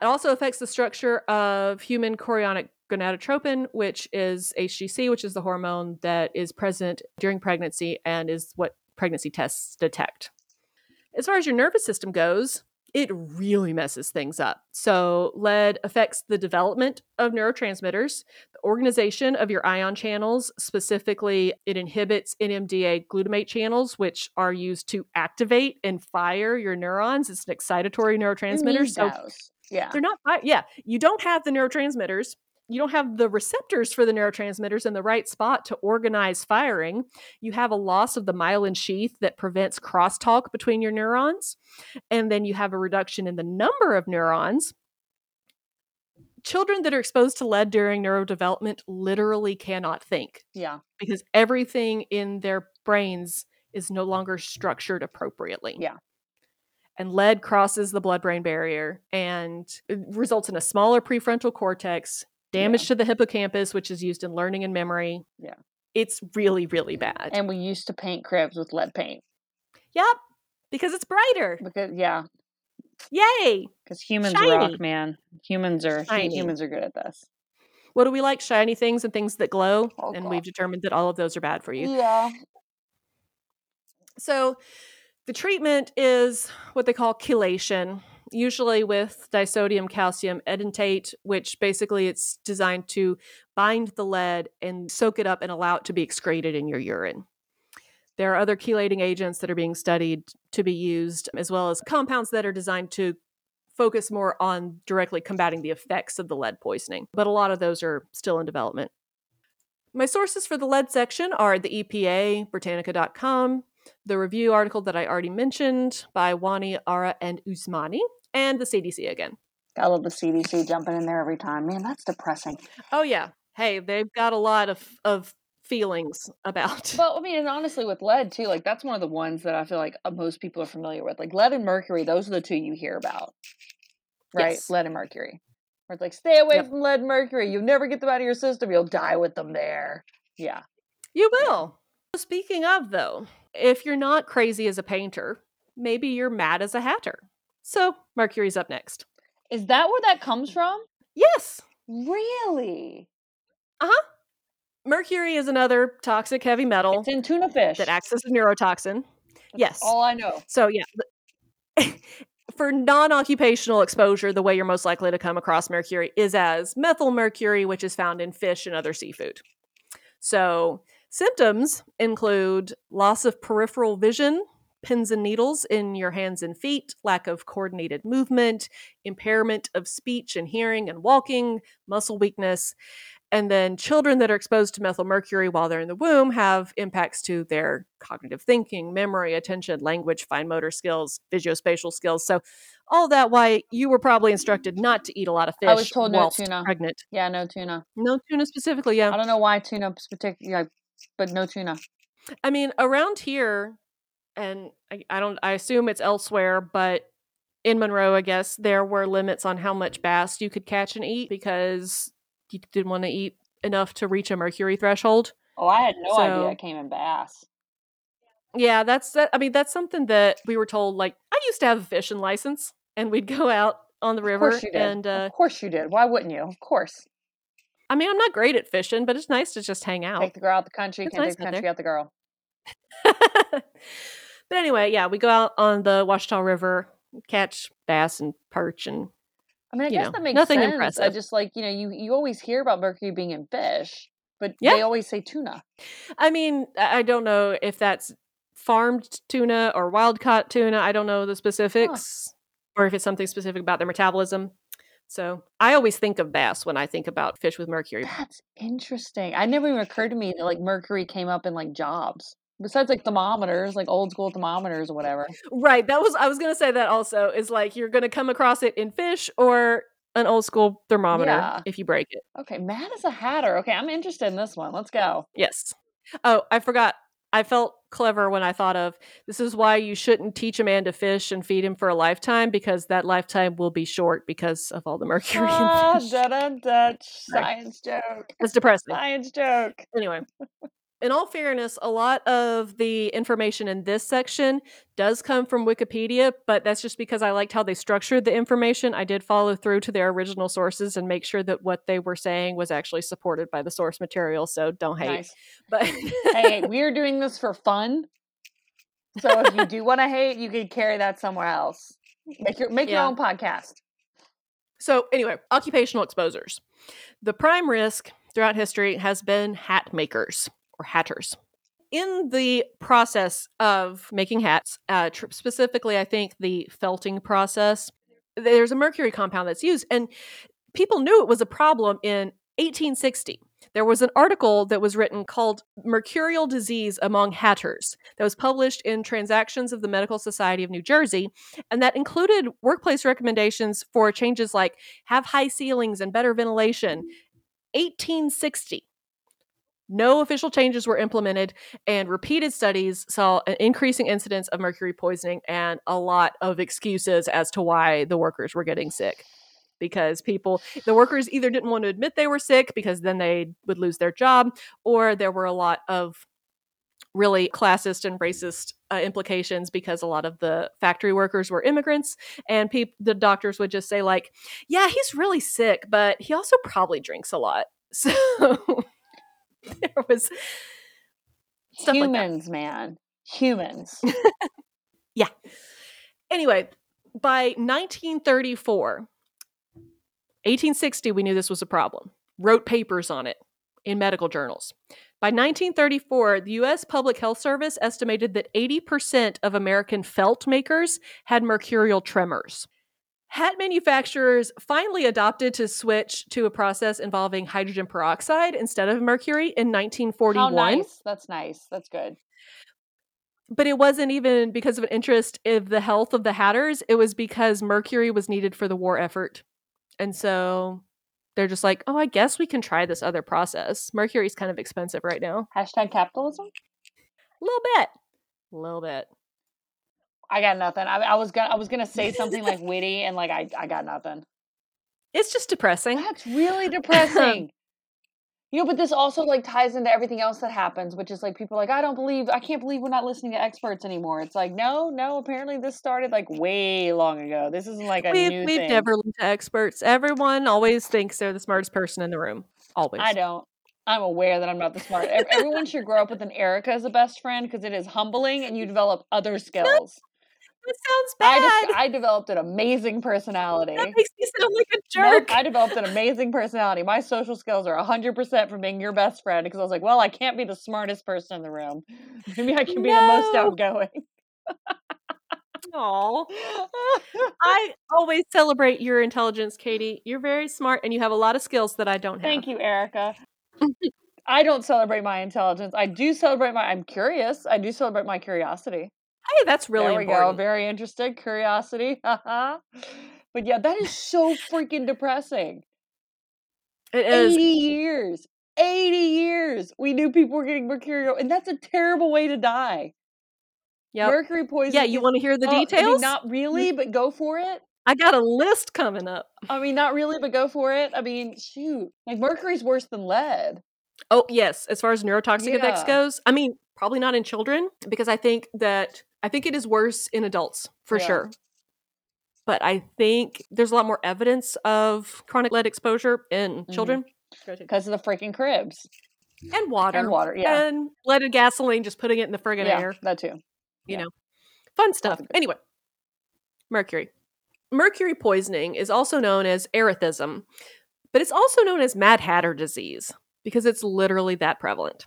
It also affects the structure of human chorionic gonadotropin, which is HCG, which is the hormone that is present during pregnancy and is what pregnancy tests detect. As far as your nervous system goes, it really messes things up. So, lead affects the development of neurotransmitters, the organization of your ion channels. Specifically, it inhibits NMDA glutamate channels, which are used to activate and fire your neurons. It's an excitatory neurotransmitter. so. Yeah. They're not, yeah, you don't have the neurotransmitters. You don't have the receptors for the neurotransmitters in the right spot to organize firing. You have a loss of the myelin sheath that prevents crosstalk between your neurons. And then you have a reduction in the number of neurons. Children that are exposed to lead during neurodevelopment literally cannot think. Yeah. Because everything in their brains is no longer structured appropriately. Yeah and lead crosses the blood brain barrier and uh, results in a smaller prefrontal cortex, damage yeah. to the hippocampus, which is used in learning and memory. Yeah. It's really, really bad. And we used to paint cribs with lead paint. Yep. Because it's brighter. Because yeah. Yay. Because humans Shiny. rock, man. Humans are Shiny. humans are good at this. What do we like? Shiny things and things that glow. Oh, and God. we've determined that all of those are bad for you. Yeah. So the treatment is what they call chelation, usually with disodium calcium edentate, which basically it's designed to bind the lead and soak it up and allow it to be excreted in your urine. There are other chelating agents that are being studied to be used, as well as compounds that are designed to focus more on directly combating the effects of the lead poisoning. But a lot of those are still in development. My sources for the lead section are the EPA, Britannica.com, the review article that I already mentioned by Wani, Ara, and Usmani, and the CDC again. I love the CDC jumping in there every time. Man, that's depressing. Oh yeah. Hey, they've got a lot of of feelings about. Well, I mean, and honestly, with lead too, like that's one of the ones that I feel like uh, most people are familiar with. Like lead and mercury, those are the two you hear about, right? Yes. Lead and mercury. Where it's like, stay away yep. from lead and mercury. You'll never get them out of your system. You'll die with them there. Yeah. You will. Speaking of, though, if you're not crazy as a painter, maybe you're mad as a hatter. So, Mercury's up next. Is that where that comes from? Yes. Really? Uh huh. Mercury is another toxic heavy metal. It's in tuna fish. That acts as a neurotoxin. That's yes. All I know. So, yeah. For non occupational exposure, the way you're most likely to come across mercury is as methyl mercury, which is found in fish and other seafood. So, Symptoms include loss of peripheral vision, pins and needles in your hands and feet, lack of coordinated movement, impairment of speech and hearing and walking, muscle weakness. And then children that are exposed to methylmercury while they're in the womb have impacts to their cognitive thinking, memory, attention, language, fine motor skills, visuospatial skills. So all that why you were probably instructed not to eat a lot of fish. I was told no tuna. Pregnant. Yeah, no tuna. No tuna specifically. Yeah. I don't know why tuna particularly but no tuna. I mean, around here, and I, I don't, I assume it's elsewhere, but in Monroe, I guess there were limits on how much bass you could catch and eat because you didn't want to eat enough to reach a mercury threshold. Oh, I had no idea So- it came in bass. Yeah, that's that. I mean, that's something that we were told. Like, I used to have a fishing license, and we'd go out on the Of river. course you did. And uh, of course you did. Why wouldn't you? Of course. I mean, I'm not great at fishing, but it's nice to just hang out. Take the girl out the country. It's Can't nice take the country there. out the girl. but anyway, yeah, we go out on the Washita River, catch bass and perch, and I mean, I guess know, that makes nothing sense. I impressive. just like you know, you you always hear about mercury being in fish, but Yeah. they always say tuna. I mean, I I don't know if that's farmed tuna or wild caught tuna. I don't know the specifics, or if it's something specific about their metabolism. So I always think of bass when I think about fish with mercury. That's interesting. I never even occurred to me that like mercury came up in like jobs. Besides like thermometers, like old school thermometers or whatever. Right. That was I was gonna say that also is like you're gonna come across it in fish or an old school thermometer Yeah. if you break it. Okay, Matt is a hatter. Okay, I'm interested in this one. Let's go. Yes. Oh, I forgot. I felt clever when I thought of this is why you shouldn't teach a man to fish and feed him for a lifetime because that lifetime will be short because of all the mercury Ah, in fish. da, da, da, science joke. It's depressing. Science joke. Anyway, in all fairness, a lot of the information in this section does come from Wikipedia, but that's just because I liked how they structured the information. I did follow through to their original sources and make sure that what they were saying was actually supported by the source material. So don't hate. Nice. But hey, we are doing this for fun. So if you do want to hate, you can carry that somewhere else. Make your make your own podcast. So, anyway, occupational exposures. The prime risk throughout history has been hat makers or hatters. In the process of making hats, uh, tr- specifically, I think the felting process, there's a mercury compound that's used, and people knew it was a problem in 1860. There was an article that was written called Mercurial Disease Among Hatters that was published in Transactions of the Medical Society of New Jersey, and that included workplace recommendations for changes like have high ceilings and better ventilation. 1860. No official changes were implemented, and repeated studies saw an increasing incidence of mercury poisoning and a lot of excuses as to why the workers were getting sick. Because people, the workers either didn't want to admit they were sick because then they would lose their job, or there were a lot of really classist and racist uh, implications because a lot of the factory workers were immigrants and the doctors would just say like yeah he's really sick but he also probably drinks a lot so there was stuff like. Humans, man. Humans. Yeah. Anyway by 1934 1860 we knew this was a problem wrote papers on it in medical journals by 1934 the us public health service estimated that 80% of american felt makers had mercurial tremors hat manufacturers finally adopted to switch to a process involving hydrogen peroxide instead of mercury in 1941. How 1941 nice. That's nice. That's good. but it wasn't even because of an interest in the health of the hatters it was because mercury was needed for the war effort and so they're just like oh i guess we can try this other process mercury's kind of expensive right now Hashtag capitalism. a little bit a little bit I got nothing. I, I was gonna I was gonna say something like witty and like I, I got nothing. it's just depressing That's really depressing. you know, but this also like ties into everything else that happens, which is like people are like, I don't believe I can't believe we're not listening to experts anymore. It's like, no, no, apparently this started like way long ago. This isn't like a we've, new we've thing. never listened to experts everyone always thinks they're the smartest person in the room always I don't. I'm aware that I'm not the smart. Everyone should grow up with an Erica as a best friend because it is humbling and you develop other skills. That sounds I bad just I developed an amazing personality. that makes me sound like a jerk I developed an amazing personality. My social skills are 100% from being your best friend because I was like, well, I can't be the smartest person in the room. Maybe I can be the most outgoing. Aw. I always celebrate your intelligence, Katie. You're very smart and you have a lot of skills that I don't have. Thank you, Erica. I don't celebrate my intelligence. I do celebrate my. I'm curious. I do celebrate my curiosity. Hey, that's really there we important. go. Very interested. Curiosity. but yeah, that is so freaking depressing. It is. 80 years. 80 years. We knew people were getting mercurial, and that's a terrible way to die. Yeah. Mercury poisoning. Yeah, you want to hear the oh, I mean, details? not really, but go for it. I got a list coming up. I mean, not really, but go for it. I mean, shoot. Like, mercury's worse than lead. Oh, yes. As far as neurotoxic effects goes, I mean, probably not in children because I think that I think it is worse in adults for Yeah. sure. But I think there's a lot more evidence of chronic lead exposure in Mhm. children Because of the freaking cribs and water. and water. Yeah. And leaded gasoline, just putting it in the friggin' yeah, air. that too. You yeah. know, fun stuff. Anyway, mercury. Mercury poisoning is also known as erythism, but it's also known as Mad Hatter disease because it's literally that prevalent.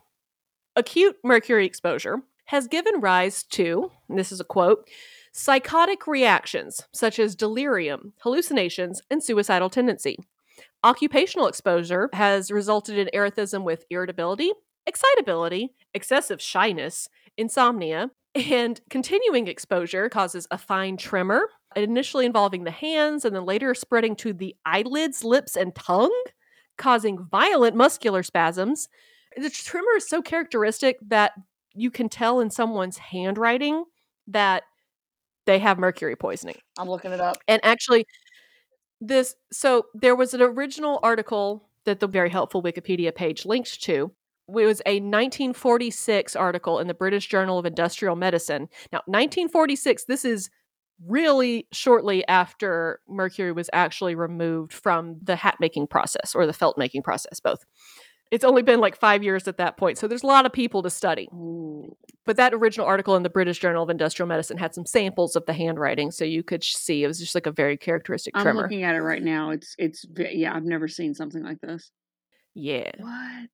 Acute mercury exposure has given rise to, this is a quote, psychotic reactions such as delirium, hallucinations, and suicidal tendency. Occupational exposure has resulted in erythism with irritability, excitability, excessive shyness, insomnia, and continuing exposure causes a fine tremor, initially involving the hands and then later spreading to the eyelids, lips, and tongue, causing violent muscular spasms. The tremor is so characteristic that you can tell in someone's handwriting that they have mercury poisoning. I'm looking it up. And actually, this so there was an original article that the very helpful Wikipedia page linked to. It was a 1946 article in the British Journal of Industrial Medicine. Now, 1946, this is really shortly after mercury was actually removed from the hat making process or the felt making process, both. It's only been like five years at that point. So there's a lot of people to study. Ooh. But that original article in the British Journal of Industrial Medicine had some samples of the handwriting, so you could see it was just like a very characteristic I'm tremor. looking at it right now. It's it's yeah. I've never seen something like this. Yeah. What?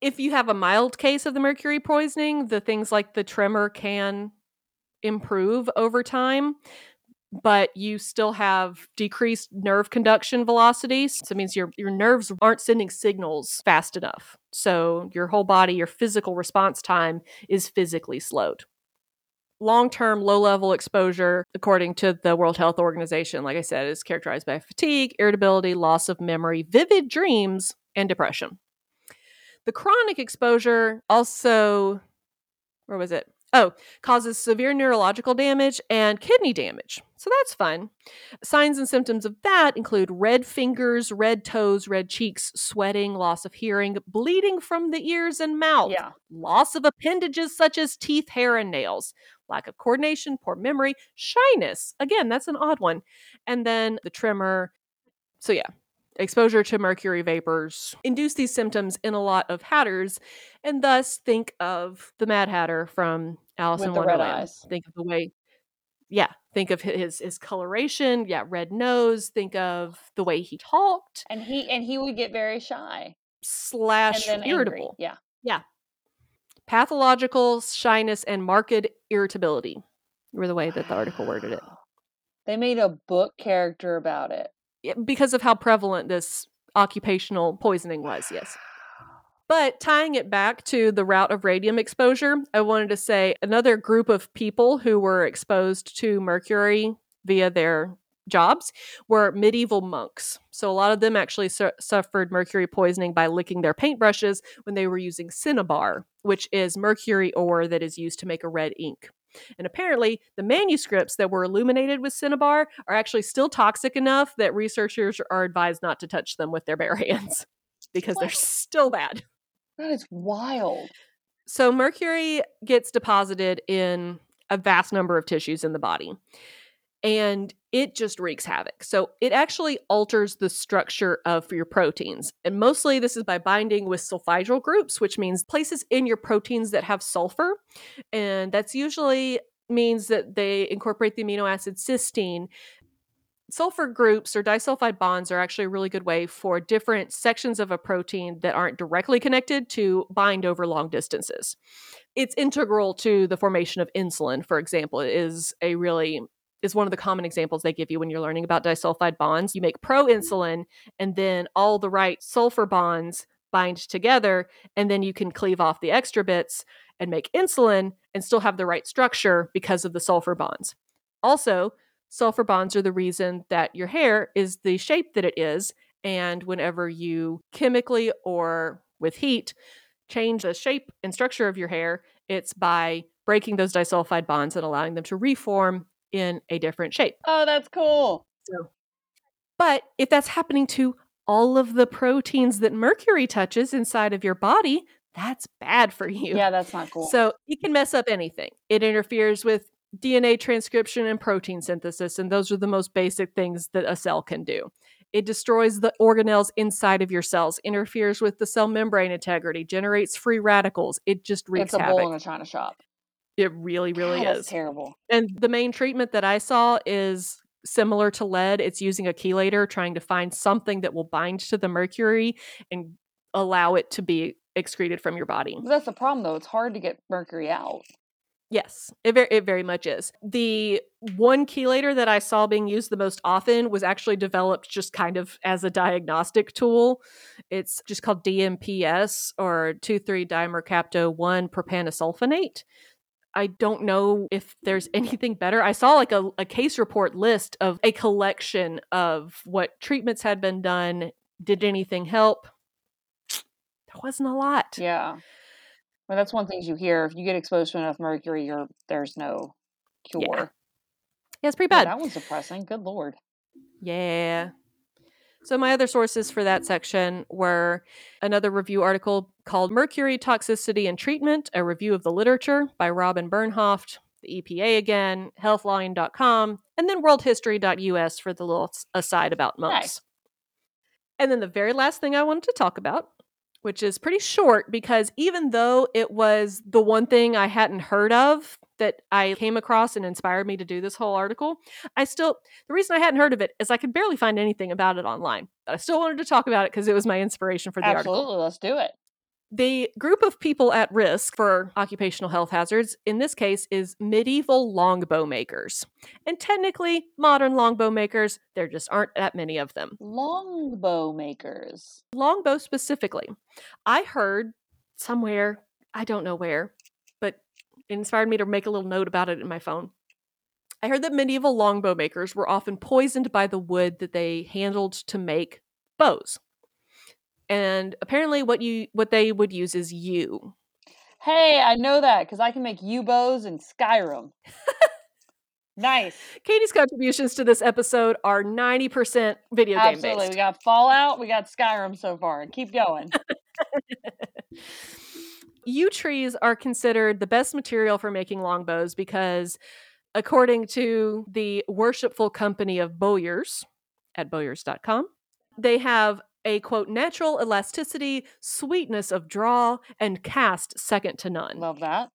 If you have a mild case of the mercury poisoning, the things like the tremor can improve over time, but you still have decreased nerve conduction velocities. So it means your your nerves aren't sending signals fast enough. So your whole body, your physical response time is physically slowed. Long-term low-level exposure, according to the World Health Organization, like I said, is characterized by fatigue, irritability, loss of memory, vivid dreams, and depression. The chronic exposure also where was it? Oh, causes severe neurological damage and kidney damage. So that's fun. Signs and symptoms of that include red fingers, red toes, red cheeks, sweating, loss of hearing, bleeding from the ears and mouth, Yeah. loss of appendages such as teeth, hair, and nails, lack of coordination, poor memory, shyness. Again, that's an odd one. And then the tremor. So, yeah, exposure to mercury vapors induce these symptoms in a lot of hatters, and thus think of the Mad Hatter from Alice in Wonderland. Think of the way. Yeah, think of his his coloration. Yeah, red nose. Think of the way he talked. And he and he would get very shy Slash irritable. angry. Yeah. pathological shyness and marked irritability were the way that the article worded it They made a book character about it. Yeah, because of how prevalent this occupational poisoning was yes. But tying it back to the route of radium exposure i wanted to say another group of people who were exposed to mercury via their jobs were medieval monks. So a lot of them actually su- suffered mercury poisoning by licking their paintbrushes when they were using cinnabar which is mercury ore that is used to make a red ink and apparently, the manuscripts that were illuminated with cinnabar are actually still toxic enough that researchers are advised not to touch them with their bare hands because they're still bad. That is wild. So, mercury gets deposited in a vast number of tissues in the body and it just wreaks havoc. So, it actually alters the structure of your proteins. And mostly, this is by binding with sulfhydryl groups, which means places in your proteins that have sulfur. And that's usually means that they incorporate the amino acid cysteine. Sulfur groups or disulfide bonds are actually a really good way for different sections of a protein that aren't directly connected to bind over long distances. It's integral to the formation of insulin, for example, it is a really is one of the common examples they give you when you're learning about disulfide bonds. You make proinsulin and then all the right sulfur bonds bind together and then you can cleave off the extra bits and make insulin and still have the right structure because of the sulfur bonds. Also, sulfur bonds are the reason that your hair is the shape that it is. And whenever you chemically or with heat change the shape and structure of your hair, it's by breaking those disulfide bonds and allowing them to reform in a different shape. Oh, that's cool. So, but if that's happening to all of the proteins that mercury touches inside of your body, that's bad for you. Yeah, that's not cool. So it can mess up anything. It interferes with DNA transcription and protein synthesis, and those are the most basic things that a cell can do. It destroys the organelles inside of your cells, interferes with the cell membrane integrity, generates free radicals. It just wreaks havoc. it's a havoc. bull in a china shop. It really, really God, is. Terrible. And the main treatment that I saw is similar to lead. It's using a chelator, trying to find something that will bind to the mercury and allow it to be excreted from your body. That's the problem, though. It's hard to get mercury out. Yes, it very, it very much is. The one chelator that I saw being used the most often was actually developed just kind of as a diagnostic tool. It's just called DMPS or 2,3-dimercapto 1 propanosulfonate. I don't know if there's anything better. I saw like a, a case report list of a collection of what treatments had been done. Did anything help? There wasn't a lot. Yeah. Well, that's one thing you hear. If you get exposed to enough mercury, you're there's no cure. Yeah. Yeah, it's pretty Yeah, bad. that one's depressing. Good lord. Yeah. So my other sources for that section were another review article called Mercury Toxicity and Treatment, a review of the literature by Robin Bernhoft, the EPA again, healthline.com, and then worldhistory.us for the little aside about monks. Nice. And then the very last thing I wanted to talk about, which is pretty short because even though it was the one thing I hadn't heard of that I came across and inspired me to do this whole article, I still, the reason I hadn't heard of it is I could barely find anything about it online. But I still wanted to talk about it because it was my inspiration for the article. Absolutely. Let's do it. The group of people at risk for occupational health hazards, in this case, is medieval longbow makers. And technically, modern longbow makers, there just aren't that many of them. Longbow makers. Longbow specifically. I heard somewhere, I don't know where, it inspired me to make a little note about it in my phone. I heard that medieval longbow makers were often poisoned by the wood that they handled to make bows. And apparently what you what they would use is yew. Hey, I know that because I can make U bows in Skyrim. nice. Katie's contributions to this episode are 90% video game Absolutely. based. We got Fallout, we got Skyrim so far. Keep going. Yew trees are considered the best material for making longbows because, according to the worshipful company of bowyers at bowyers.com, they have a quote natural elasticity, sweetness of draw, and cast second to none. Love that.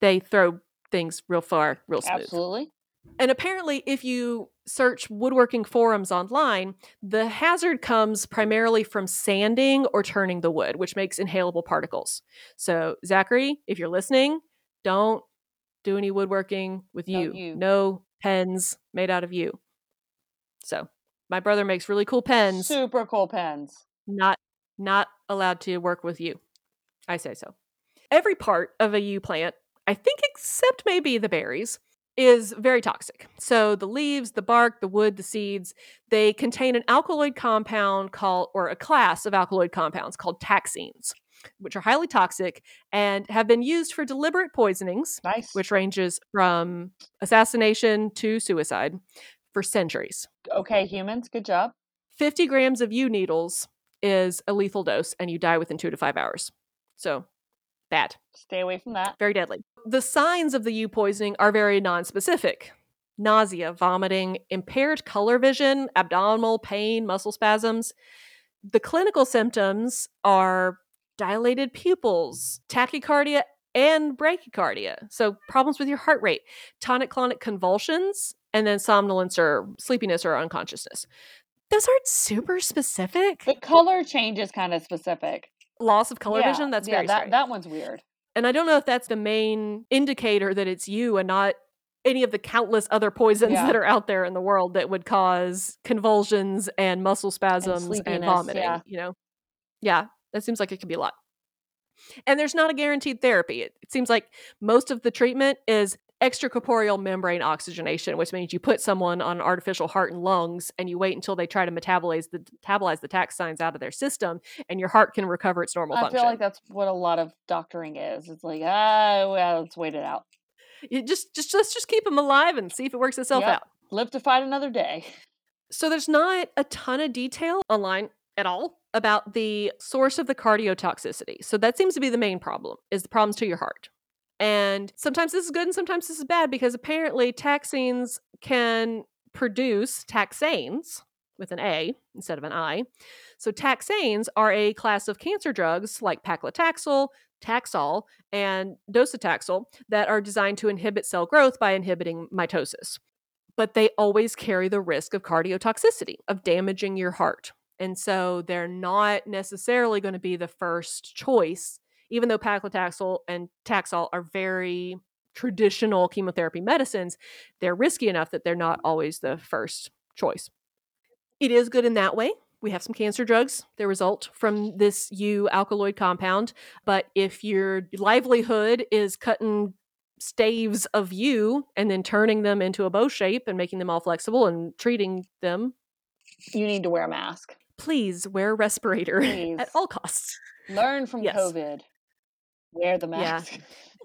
they throw things real far, real smooth. Absolutely. And apparently, if you search woodworking forums online, the hazard comes primarily from sanding or turning the wood, which makes inhalable particles. So, Zachary, if you're listening, don't do any woodworking with No you. No pens made out of you. So, my brother makes really cool pens. Super cool pens. Not not allowed to work with you. I say so. Every part of a yew plant, I think except maybe the berries, is very toxic. So the leaves, the bark, the wood, the seeds, they contain an alkaloid compound called or a class of alkaloid compounds called taxines, which are highly toxic and have been used for deliberate poisonings, Nice. which ranges from assassination to suicide for centuries. okay, humans, good job. 50 grams of yew needles is a lethal dose and you die within two to five hours. So bad, Stay away from that. very deadly. The signs of the U poisoning are very non-specific. Nausea, vomiting, impaired color vision, abdominal pain, muscle spasms. The clinical symptoms are dilated pupils, tachycardia, and bradycardia. So problems with your heart rate, tonic-clonic convulsions, and then somnolence or sleepiness or unconsciousness. Those aren't super specific. The color change is kind of specific. Loss of color Yeah, vision, that's yeah, very that, strange. that one's weird. and I don't know if that's the main indicator that it's you and not any of the countless other poisons Yeah. that are out there in the world that would cause convulsions and muscle spasms and, sleepiness, vomiting. yeah. You know, yeah, that seems like it could be a lot. And there's not a guaranteed therapy. It, it seems like most of the treatment is extracorporeal membrane oxygenation, which means you put someone on artificial heart and lungs and you wait until they try to metabolize the metabolize the tax signs out of their system and your heart can recover its normal I function. I feel like that's what a lot of doctoring is. It's like, ah, well, let's wait it out. You just just let's just keep them alive and see if it works itself Yep. out. Live to fight another day. So there's not a ton of detail online. at all about the source of the cardiotoxicity. So that seems to be the main problem is the problems to your heart. And sometimes this is good and sometimes this is bad because apparently taxanes can produce taxanes with an A instead of an I. So taxanes are a class of cancer drugs like paclitaxel, Taxol, and docetaxel that are designed to inhibit cell growth by inhibiting mitosis. But they always carry the risk of cardiotoxicity, of damaging your heart. And so they're not necessarily going to be the first choice, even though paclitaxel and Taxol are very traditional chemotherapy medicines, they're risky enough that they're not always the first choice. It is good in that way. We have some cancer drugs that result from this yew alkaloid compound. But if your livelihood is cutting staves of yew and then turning them into a bow shape and making them all flexible and treating them, You need to wear a mask. please wear a respirator Please. at all costs. Learn from Yes. COVID. Wear the Yeah.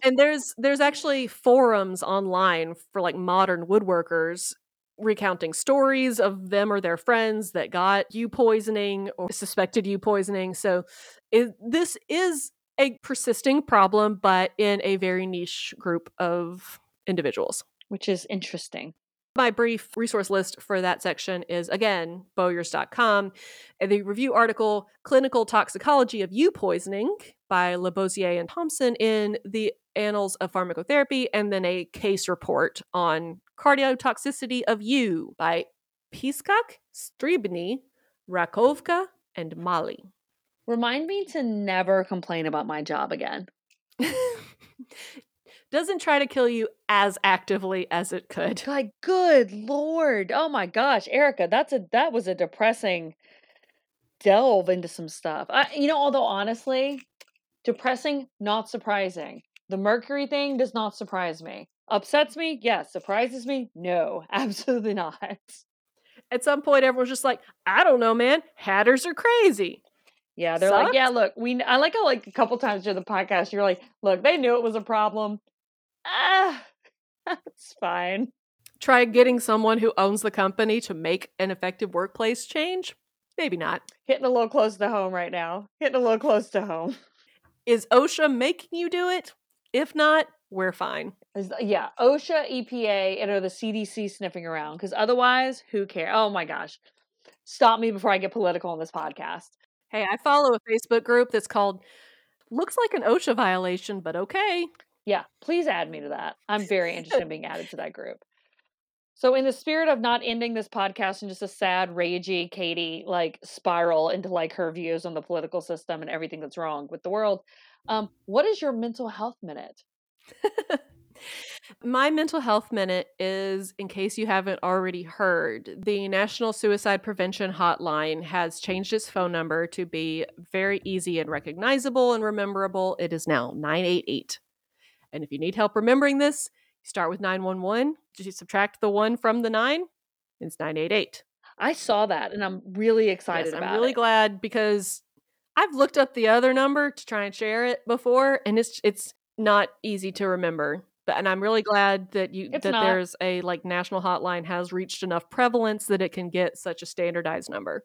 and there's there's actually forums online for like modern woodworkers recounting stories of them or their friends that got yew poisoning or suspected yew poisoning so it, this is a persisting problem but in a very niche group of individuals Which is interesting. my brief resource list for that section is again bowyers.com and the review article clinical toxicology of yew poisoning by Labossiere and thompson in the annals of pharmacotherapy and then a case report on cardiotoxicity of yew by piskak stribny rakovka and mali Remind me to never complain about my job again. doesn't try to kill you as actively as it could Like, good lord. Oh my gosh, Erica, that's a that was a depressing delve into some stuff. I, you know, although honestly, depressing, not surprising. The Mercury thing does not surprise me. Upsets me? Yes. Surprises me? No, absolutely not. at some point everyone's just like i don't know man hatters are crazy Yeah, they're like, yeah, look, we. I like how like a couple times during the podcast, you're like, look, they knew it was a problem. Ah, it's fine. try getting someone who owns the company to make an effective workplace change? Maybe not. Hitting a little close to home right now. Hitting a little close to home. Is OSHA making you do it? If not, we're fine. Is- uh, Yeah, OSHA, EPA, and or the CDC sniffing around because otherwise, who cares? Oh my gosh, stop me before I get political on this podcast. Hey, I follow a Facebook group that's called Looks like an OSHA violation, but okay. Yeah, please add me to that. I'm very interested in being added to that group. So, in the spirit of not ending this podcast in just a sad, ragey Katie like spiral into like her views on the political system and everything that's wrong with the world, um, what is your mental health minute? My mental health minute is, in case you haven't already heard, the National Suicide Prevention Hotline has changed its phone number to be very easy and recognizable and rememberable. It is now 988. And if you need help remembering this, start with 911, you subtract the one from the nine, it's 988. I saw that and I'm really excited Yes, I'm really it. glad because I've looked up the other number to try and share it before, and it's it's not easy to remember. And I'm really glad that you It's that not. there's a like national hotline has reached enough prevalence that it can get such a standardized number.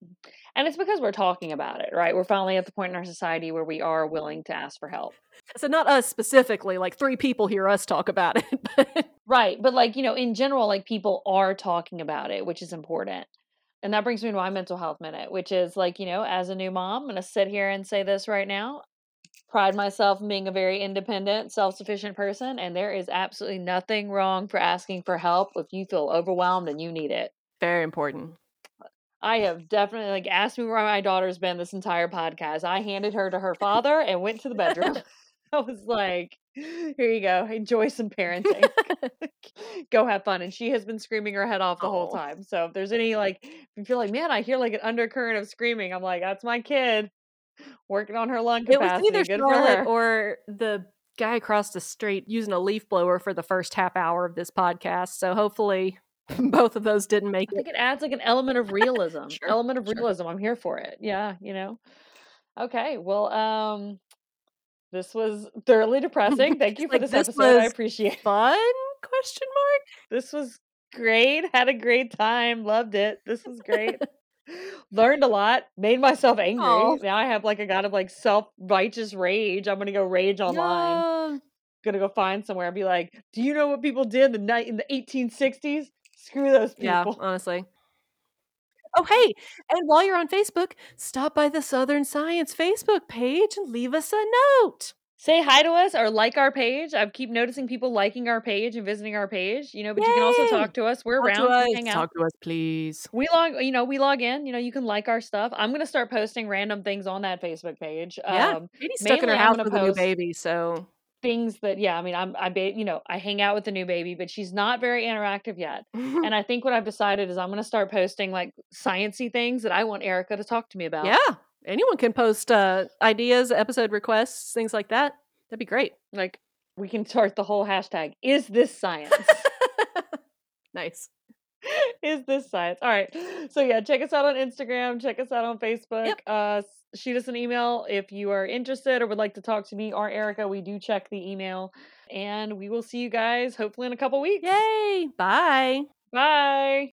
And it's because we're talking about it, right? We're finally at the point in our society where we are willing to ask for help. So not us specifically, like three people hear us talk about it. But Right. But like, you know, in general, like people are talking about it, which is important. And that brings me to my mental health minute, which is like, you know, as a new mom, I'm going to sit here and say this right now. Pride myself in being a very independent, self sufficient person. And there is absolutely nothing wrong for asking for help if you feel overwhelmed and you need it. very important. I have definitely like asked me where my daughter's been this entire podcast. I handed her to her father and went to the bedroom. I was like, here you go. Enjoy some parenting. go have fun. And she has been screaming her head off the whole oh. time. So if there's any like if you feel like, man, I hear like an undercurrent of screaming, I'm like, that's my kid working on her lung capacity. It was either Good Charlotte or the guy across the street using a leaf blower for the first half hour of this podcast. So hopefully both of those didn't make it. I it. think it adds like an element of realism. Sure, element of sure. realism. I'm here for it. Yeah, you know. Okay, well, um, this was thoroughly depressing. Thank you for like, this, this episode. I appreciate it. Fun? Question mark. This was great. Had a great time. Loved it. This was great. Learned a lot, made myself angry. Aw. Now I have like a kind of like self righteous rage. I'm gonna go rage online. Yeah. Gonna go find somewhere and be like, "Do you know what people did the night in the 1860s? Screw those people. Yeah, honestly. Oh, hey, and while you're on Facebook, stop by the Southern Science Facebook page and leave us a note. Say hi to us or like our page. I keep noticing people liking our page and visiting our page. You know, but you can also talk to us. We're Talk around. to us. hang out. Talk to us, please. We log, you know, we log in. You know, you can like our stuff. I'm gonna start posting random things on that Facebook page. Yeah, Um, Katie's stuck in her house with a new baby, so things that, yeah, I mean, I'm, I, ba- you know, I hang out with the new baby, but she's not very interactive yet. And I think what I've decided is I'm gonna start posting like sciency things that I want Erica to talk to me about. yeah, anyone can post uh, ideas, episode requests, things like that. That'd be great. Like we can start the whole hashtag. Is this science? nice. is this science? All right. So yeah, check us out on Instagram. Check us out on Facebook. Yep. Uh, shoot us an email if you are interested or would like to talk to me or Erica. We do check the email, and we will see you guys hopefully in a couple weeks. Yay! Bye. Bye.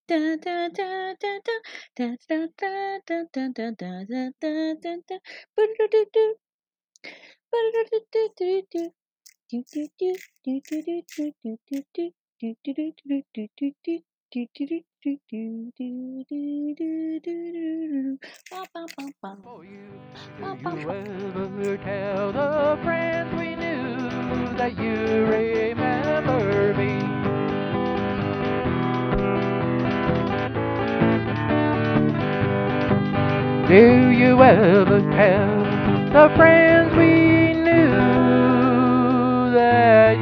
For you, do you ever tell the friends we knew that you remember me? Do you ever tell the friends we knew that